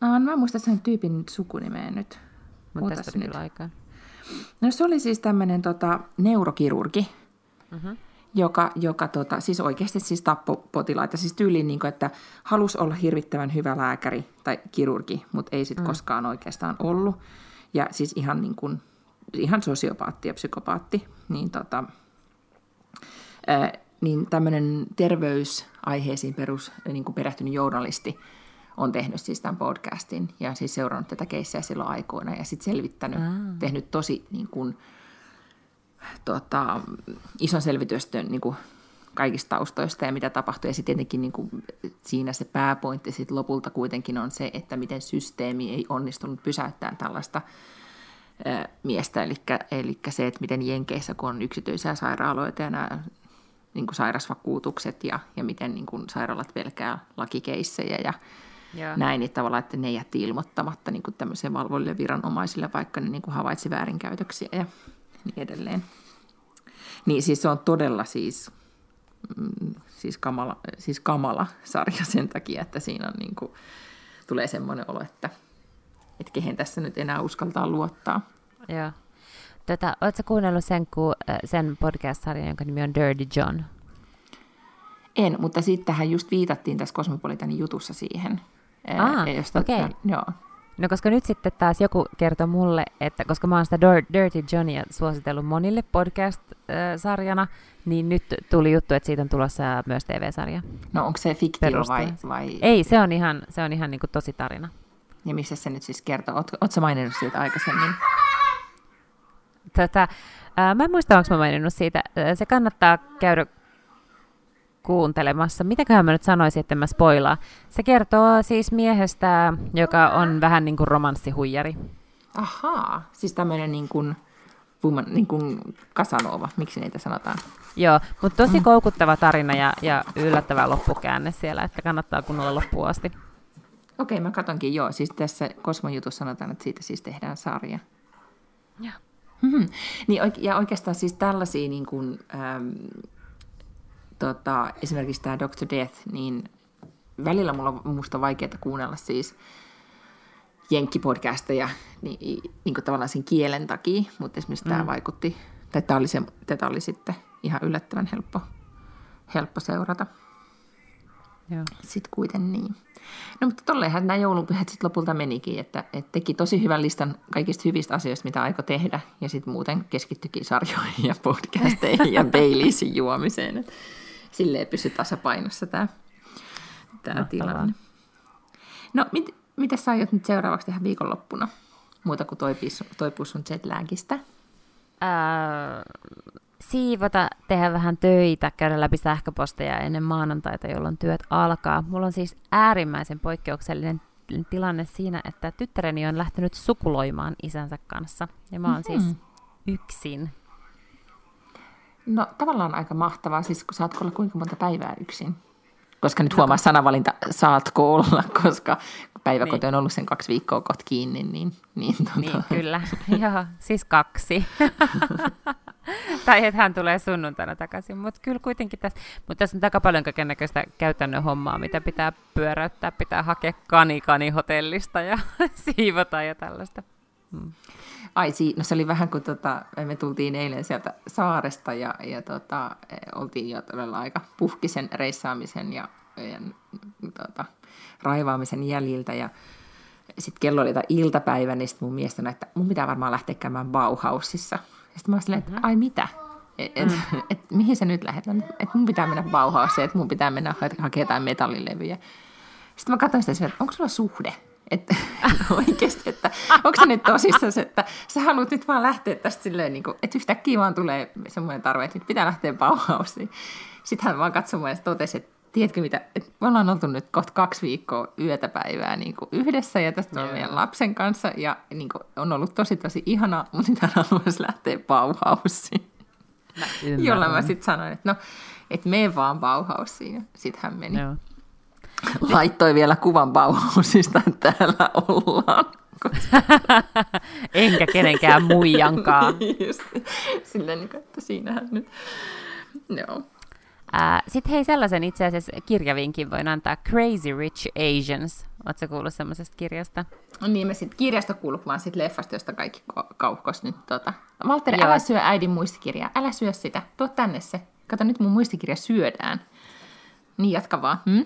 No, mä en muista sen tyypin sukunimeä nyt. Mutta tästä nyt. aikaa. No se oli siis tämmöinen tota, neurokirurgi, uh-huh joka, joka tota, siis oikeasti siis tappoi potilaita. Siis tyyliin, niin kuin, että halusi olla hirvittävän hyvä lääkäri tai kirurgi, mutta ei sitten mm. koskaan oikeastaan ollut. Ja siis ihan, niin kuin, ihan sosiopaatti ja psykopaatti. Niin, tota, ää, niin tämmöinen terveysaiheisiin perus, niin kuin perehtynyt journalisti on tehnyt siis tämän podcastin ja siis seurannut tätä keissiä silloin aikoina ja sitten selvittänyt, ah. tehnyt tosi niin kuin, tota, ison selvitysten niin kuin kaikista taustoista ja mitä tapahtuu. Ja sitten tietenkin niin kuin, siinä se pääpointti sit lopulta kuitenkin on se, että miten systeemi ei onnistunut pysäyttämään tällaista ää, miestä. Eli, eli se, että miten Jenkeissä, kun on yksityisiä sairaaloita ja nämä niin kuin sairasvakuutukset ja, ja miten niin kuin sairaalat pelkää lakikeissejä ja ja. näin, niin tavallaan, että ne jätti ilmoittamatta niin kuin tämmöisille valvoille viranomaisille, vaikka ne niin kuin havaitsi väärinkäytöksiä ja niin edelleen. Niin siis se on todella siis, mm, siis, kamala, siis kamala sarja sen takia, että siinä on niin kuin, tulee semmoinen olo, että, että kehen tässä nyt enää uskaltaa luottaa. Joo. Tota, Oletko kuunnellut sen, ku, äh, sen podcast-sarjan, jonka nimi on Dirty John? En, mutta sittenhän just viitattiin tässä Cosmopolitanin jutussa siihen. Ah, okei. Okay. Joo. No koska nyt sitten taas joku kertoi mulle, että koska mä oon sitä Dirty Johnia suositellut monille podcast-sarjana, niin nyt tuli juttu, että siitä on tulossa myös TV-sarja. No onko se fiktio vai, vai? Ei, se on ihan, se on ihan niin kuin tosi tarina. Ja missä se nyt siis kertoo? Oletko maininnut siitä aikaisemmin? Tätä, ää, mä en muista, onko mä maininnut siitä. Se kannattaa käydä kuuntelemassa. Mitäköhän mä nyt sanoisin, että mä spoilaa. Se kertoo siis miehestä, joka on vähän niin kuin romanssihuijari. Ahaa, siis tämmöinen niin kuin, woman, niin kuin Casanova, miksi niitä sanotaan? Joo, mutta tosi koukuttava tarina ja, ja yllättävä loppukäänne siellä, että kannattaa kunnolla loppuun asti. Okei, mä katonkin, joo. Siis tässä Kosmon jutussa sanotaan, että siitä siis tehdään sarja. Joo. Mm-hmm. Niin, ja oikeastaan siis tällaisia niin kuin, ähm, tota, esimerkiksi tämä Dr. Death, niin välillä mulla on musta vaikeaa kuunnella siis jenkkipodcasteja niin, niin kuin tavallaan sen kielen takia, mutta esimerkiksi mm. tämä vaikutti, tai tämä oli, se, tätä oli sitten ihan yllättävän helppo, helppo seurata. Joo. Sitten kuitenkin niin. No mutta tolleenhan nämä joulupyhät sitten lopulta menikin, että, että teki tosi hyvän listan kaikista hyvistä asioista, mitä aikoi tehdä, ja sitten muuten keskittyikin sarjoihin ja podcasteihin ja Baileysin juomiseen. Et silleen pysy tasapainossa tämä, tämä tilanne. No mit, mitä sä aiot nyt seuraavaksi tehdä viikonloppuna? Muuta kuin toipua, toipua sun jetlagista? Ää, siivota, tehdä vähän töitä, käydä läpi sähköposteja ennen maanantaita, jolloin työt alkaa. Mulla on siis äärimmäisen poikkeuksellinen tilanne siinä, että tyttäreni on lähtenyt sukuloimaan isänsä kanssa. Ja mä oon mm-hmm. siis yksin. No tavallaan aika mahtavaa, siis kun saatko olla kuinka monta päivää yksin? Koska nyt no, huomaa sanavalinta, saatko olla, koska päiväkoti niin. on ollut sen kaksi viikkoa kot kiinni. Niin, niin, tuota... niin kyllä. Joo, siis kaksi. tai että hän tulee sunnuntaina takaisin, mutta kyllä kuitenkin tässä, mutta tässä on aika paljon kaikenlaista käytännön hommaa, mitä pitää pyöräyttää, pitää hakea kani hotellista ja siivota ja tällaista. Hmm. Ai, no se oli vähän kuin tota, me tultiin eilen sieltä saaresta ja, ja tota, e, oltiin jo todella aika puhkisen reissaamisen ja, ja tota, raivaamisen jäljiltä ja sitten kello oli iltapäivä, niin sitten mun mies sanoi, että mun pitää varmaan lähteä käymään Bauhausissa. Sitten mä olin että mm-hmm. ai mitä? Et, et, mm. et, et, mihin sä nyt lähdet? Että mun pitää mennä Bauhausiin, että mun pitää mennä hakemaan jotain metallilevyjä. Sitten mä katsoin sitä, että onko sulla suhde? Että oikeasti, että onko se nyt tosissaan, että sä haluat nyt vaan lähteä tästä silleen, niin kuin, että yhtäkkiä vaan tulee semmoinen tarve, että nyt pitää lähteä Bauhausiin. Sitten hän vaan katsoi ja totesi, että tiedätkö mitä, että me ollaan oltu nyt kohta kaksi viikkoa yötä päivää niin kuin yhdessä ja tästä on meidän lapsen kanssa ja niin kuin, on ollut tosi tosi ihana, mutta nyt hän haluaisi lähteä Bauhausiin. Jolla mä sitten sanoin, että no, et mene vaan Bauhausiin. Sitten hän meni. Joo. Laittoi vielä kuvan Bauhausista, että täällä ollaan. Enkä kenenkään muijankaan. Silleen, niin että siinähän nyt. Joo. Sitten hei, sellaisen itse asiassa kirjavinkin voin antaa, Crazy Rich Asians. Oletko kuullut semmoisesta kirjasta? No niin, mä sitten kirjasta kuullut, vaan sitten leffasta, josta kaikki kauhkos nyt. Tota. Valtteri, Joo. älä syö äidin muistikirjaa, älä syö sitä, tuo tänne se. Kato, nyt mun muistikirja syödään. Niin, jatka vaan. Hmm?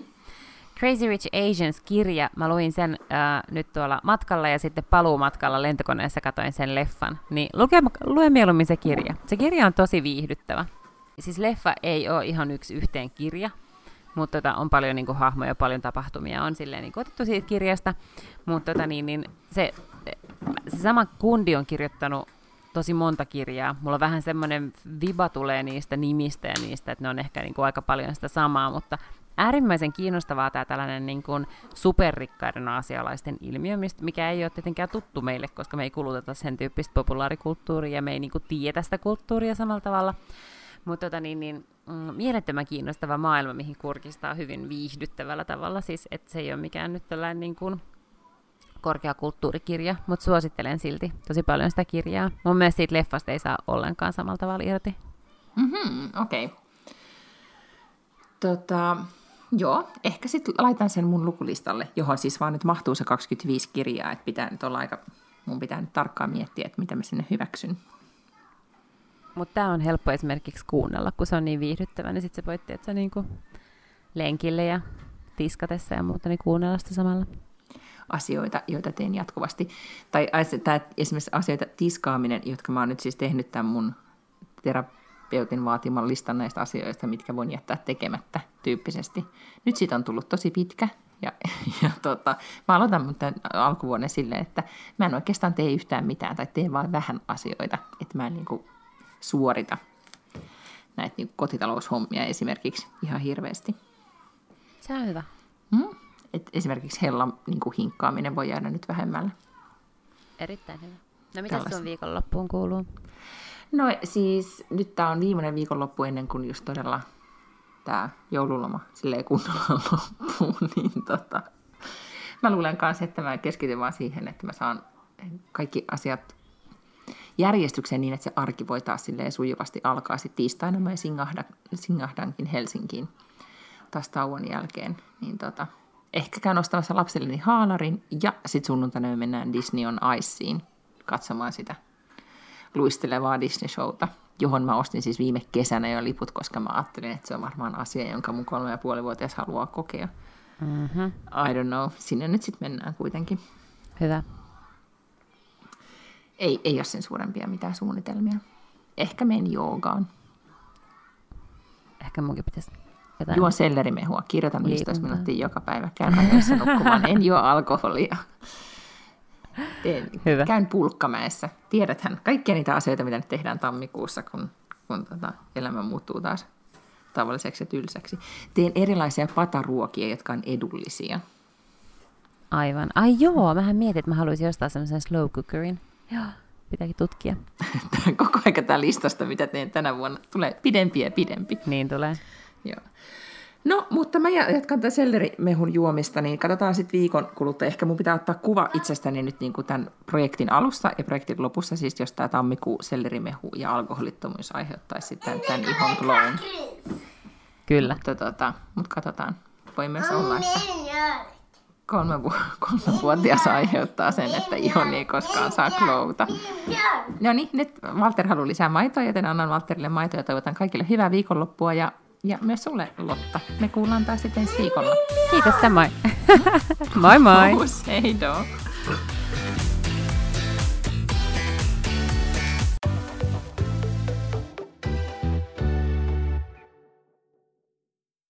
Crazy Rich Asians-kirja, mä luin sen äh, nyt tuolla matkalla ja sitten paluumatkalla lentokoneessa katoin sen leffan. Niin lue, lue mieluummin se kirja. Se kirja on tosi viihdyttävä. Siis leffa ei ole ihan yksi yhteen kirja, mutta tota, on paljon niin kuin, hahmoja, paljon tapahtumia on silleen niin kuin, otettu siitä kirjasta, mutta tota, niin, niin, se, se sama kundi on kirjoittanut tosi monta kirjaa. Mulla on vähän semmoinen viba tulee niistä nimistä ja niistä, että ne on ehkä niin kuin, aika paljon sitä samaa, mutta äärimmäisen kiinnostavaa tämä tällainen niin kuin superrikkaiden aasialaisten ilmiö, mikä ei ole tietenkään tuttu meille, koska me ei kuluteta sen tyyppistä populaarikulttuuria ja me ei niin kuin tiedä sitä kulttuuria samalla tavalla. Mutta tota, niin, niin, mm, mielettömän kiinnostava maailma, mihin kurkistaa hyvin viihdyttävällä tavalla. Siis, että se ei ole mikään nyt tällainen niin kuin korkeakulttuurikirja, mutta suosittelen silti tosi paljon sitä kirjaa. Mun mielestä siitä leffasta ei saa ollenkaan samalla tavalla irti. Mm-hmm, okei. Okay. Tota, joo, ehkä sitten laitan sen mun lukulistalle, johon siis vaan nyt mahtuu se 25 kirjaa, että pitää nyt olla aika, mun pitää nyt tarkkaan miettiä, että mitä mä sinne hyväksyn. Mutta tämä on helppo esimerkiksi kuunnella, kun se on niin viihdyttävä, niin sitten se voitti, että se niinku lenkille ja tiskatessa ja muuta, niin kuunnella sitä samalla. Asioita, joita teen jatkuvasti. Tai tämä esimerkiksi asioita tiskaaminen, jotka mä oon nyt siis tehnyt tämän mun terapeutin vaatiman listan näistä asioista, mitkä voin jättää tekemättä tyyppisesti. Nyt siitä on tullut tosi pitkä, ja, ja tota, mä aloitan tämän alkuvuoden silleen, että mä en oikeastaan tee yhtään mitään tai teen vain vähän asioita, että mä en niin kuin suorita näitä niin kotitaloushommia esimerkiksi ihan hirveästi. Se on hyvä. Mm? Et esimerkiksi hellan niin kuin hinkkaaminen voi jäädä nyt vähemmällä. Erittäin hyvä. No mitä sun viikonloppuun kuuluu? No siis nyt tämä on viimeinen viikonloppu ennen kuin just todella tämä joululoma silleen kunnolla loppuu, niin tota, mä luulen kanssa, että mä keskityn vaan siihen, että mä saan kaikki asiat järjestykseen niin, että se arki voi taas sujuvasti alkaa. Sitten tiistaina mä singahdan, singahdankin Helsinkiin taas tauon jälkeen. Niin tota, ehkä käyn ostamassa lapselleni haalarin ja sitten sunnuntaina me mennään Disney on Iceen katsomaan sitä luistelevaa Disney-showta, johon mä ostin siis viime kesänä jo liput, koska mä ajattelin, että se on varmaan asia, jonka mun kolme ja puoli vuotias haluaa kokea. Mm-hmm. I don't know. Sinne nyt sitten mennään kuitenkin. Hyvä. Ei, ei ole sen suurempia mitään suunnitelmia. Ehkä menen joogaan. Ehkä munkin pitäisi jotain. Juon sellerimehua, kirjoitan 15 minuuttia joka päivä, käyn nukkumaan, en juo alkoholia. Teen, Hyvä. Käyn pulkkamäessä. Tiedäthän kaikkia niitä asioita, mitä nyt tehdään tammikuussa, kun, kun tota, elämä muuttuu taas tavalliseksi ja tylsäksi. Teen erilaisia pataruokia, jotka on edullisia. Aivan. Ai joo, mähän mietin, että mä haluaisin ostaa semmoisen slow cookerin. Joo, pitääkin tutkia. Koko ajan tämä listasta, mitä teen tänä vuonna, tulee pidempi ja pidempi. Niin tulee. Joo. No, mutta mä jatkan tätä sellerimehun juomista, niin katsotaan sitten viikon kuluttua. Ehkä mun pitää ottaa kuva itsestäni nyt niin kuin tämän projektin alussa ja projektin lopussa, siis jos tämä tammikuu sellerimehu ja alkoholittomuus aiheuttaisi sitten tämän ihon glown. Kyllä. Mutta, tota, mutta katsotaan. Voi myös olla, että kolme, vu- vuotias aiheuttaa sen, että ihon ei koskaan saa glowta. No niin, nyt Walter haluaa lisää maitoa, joten annan Walterille maitoa ja toivotan kaikille hyvää viikonloppua ja ja myös sulle, Lotta. Me kuullaan taas sitten siikolla. Kiitos samoin. moi moi! Usein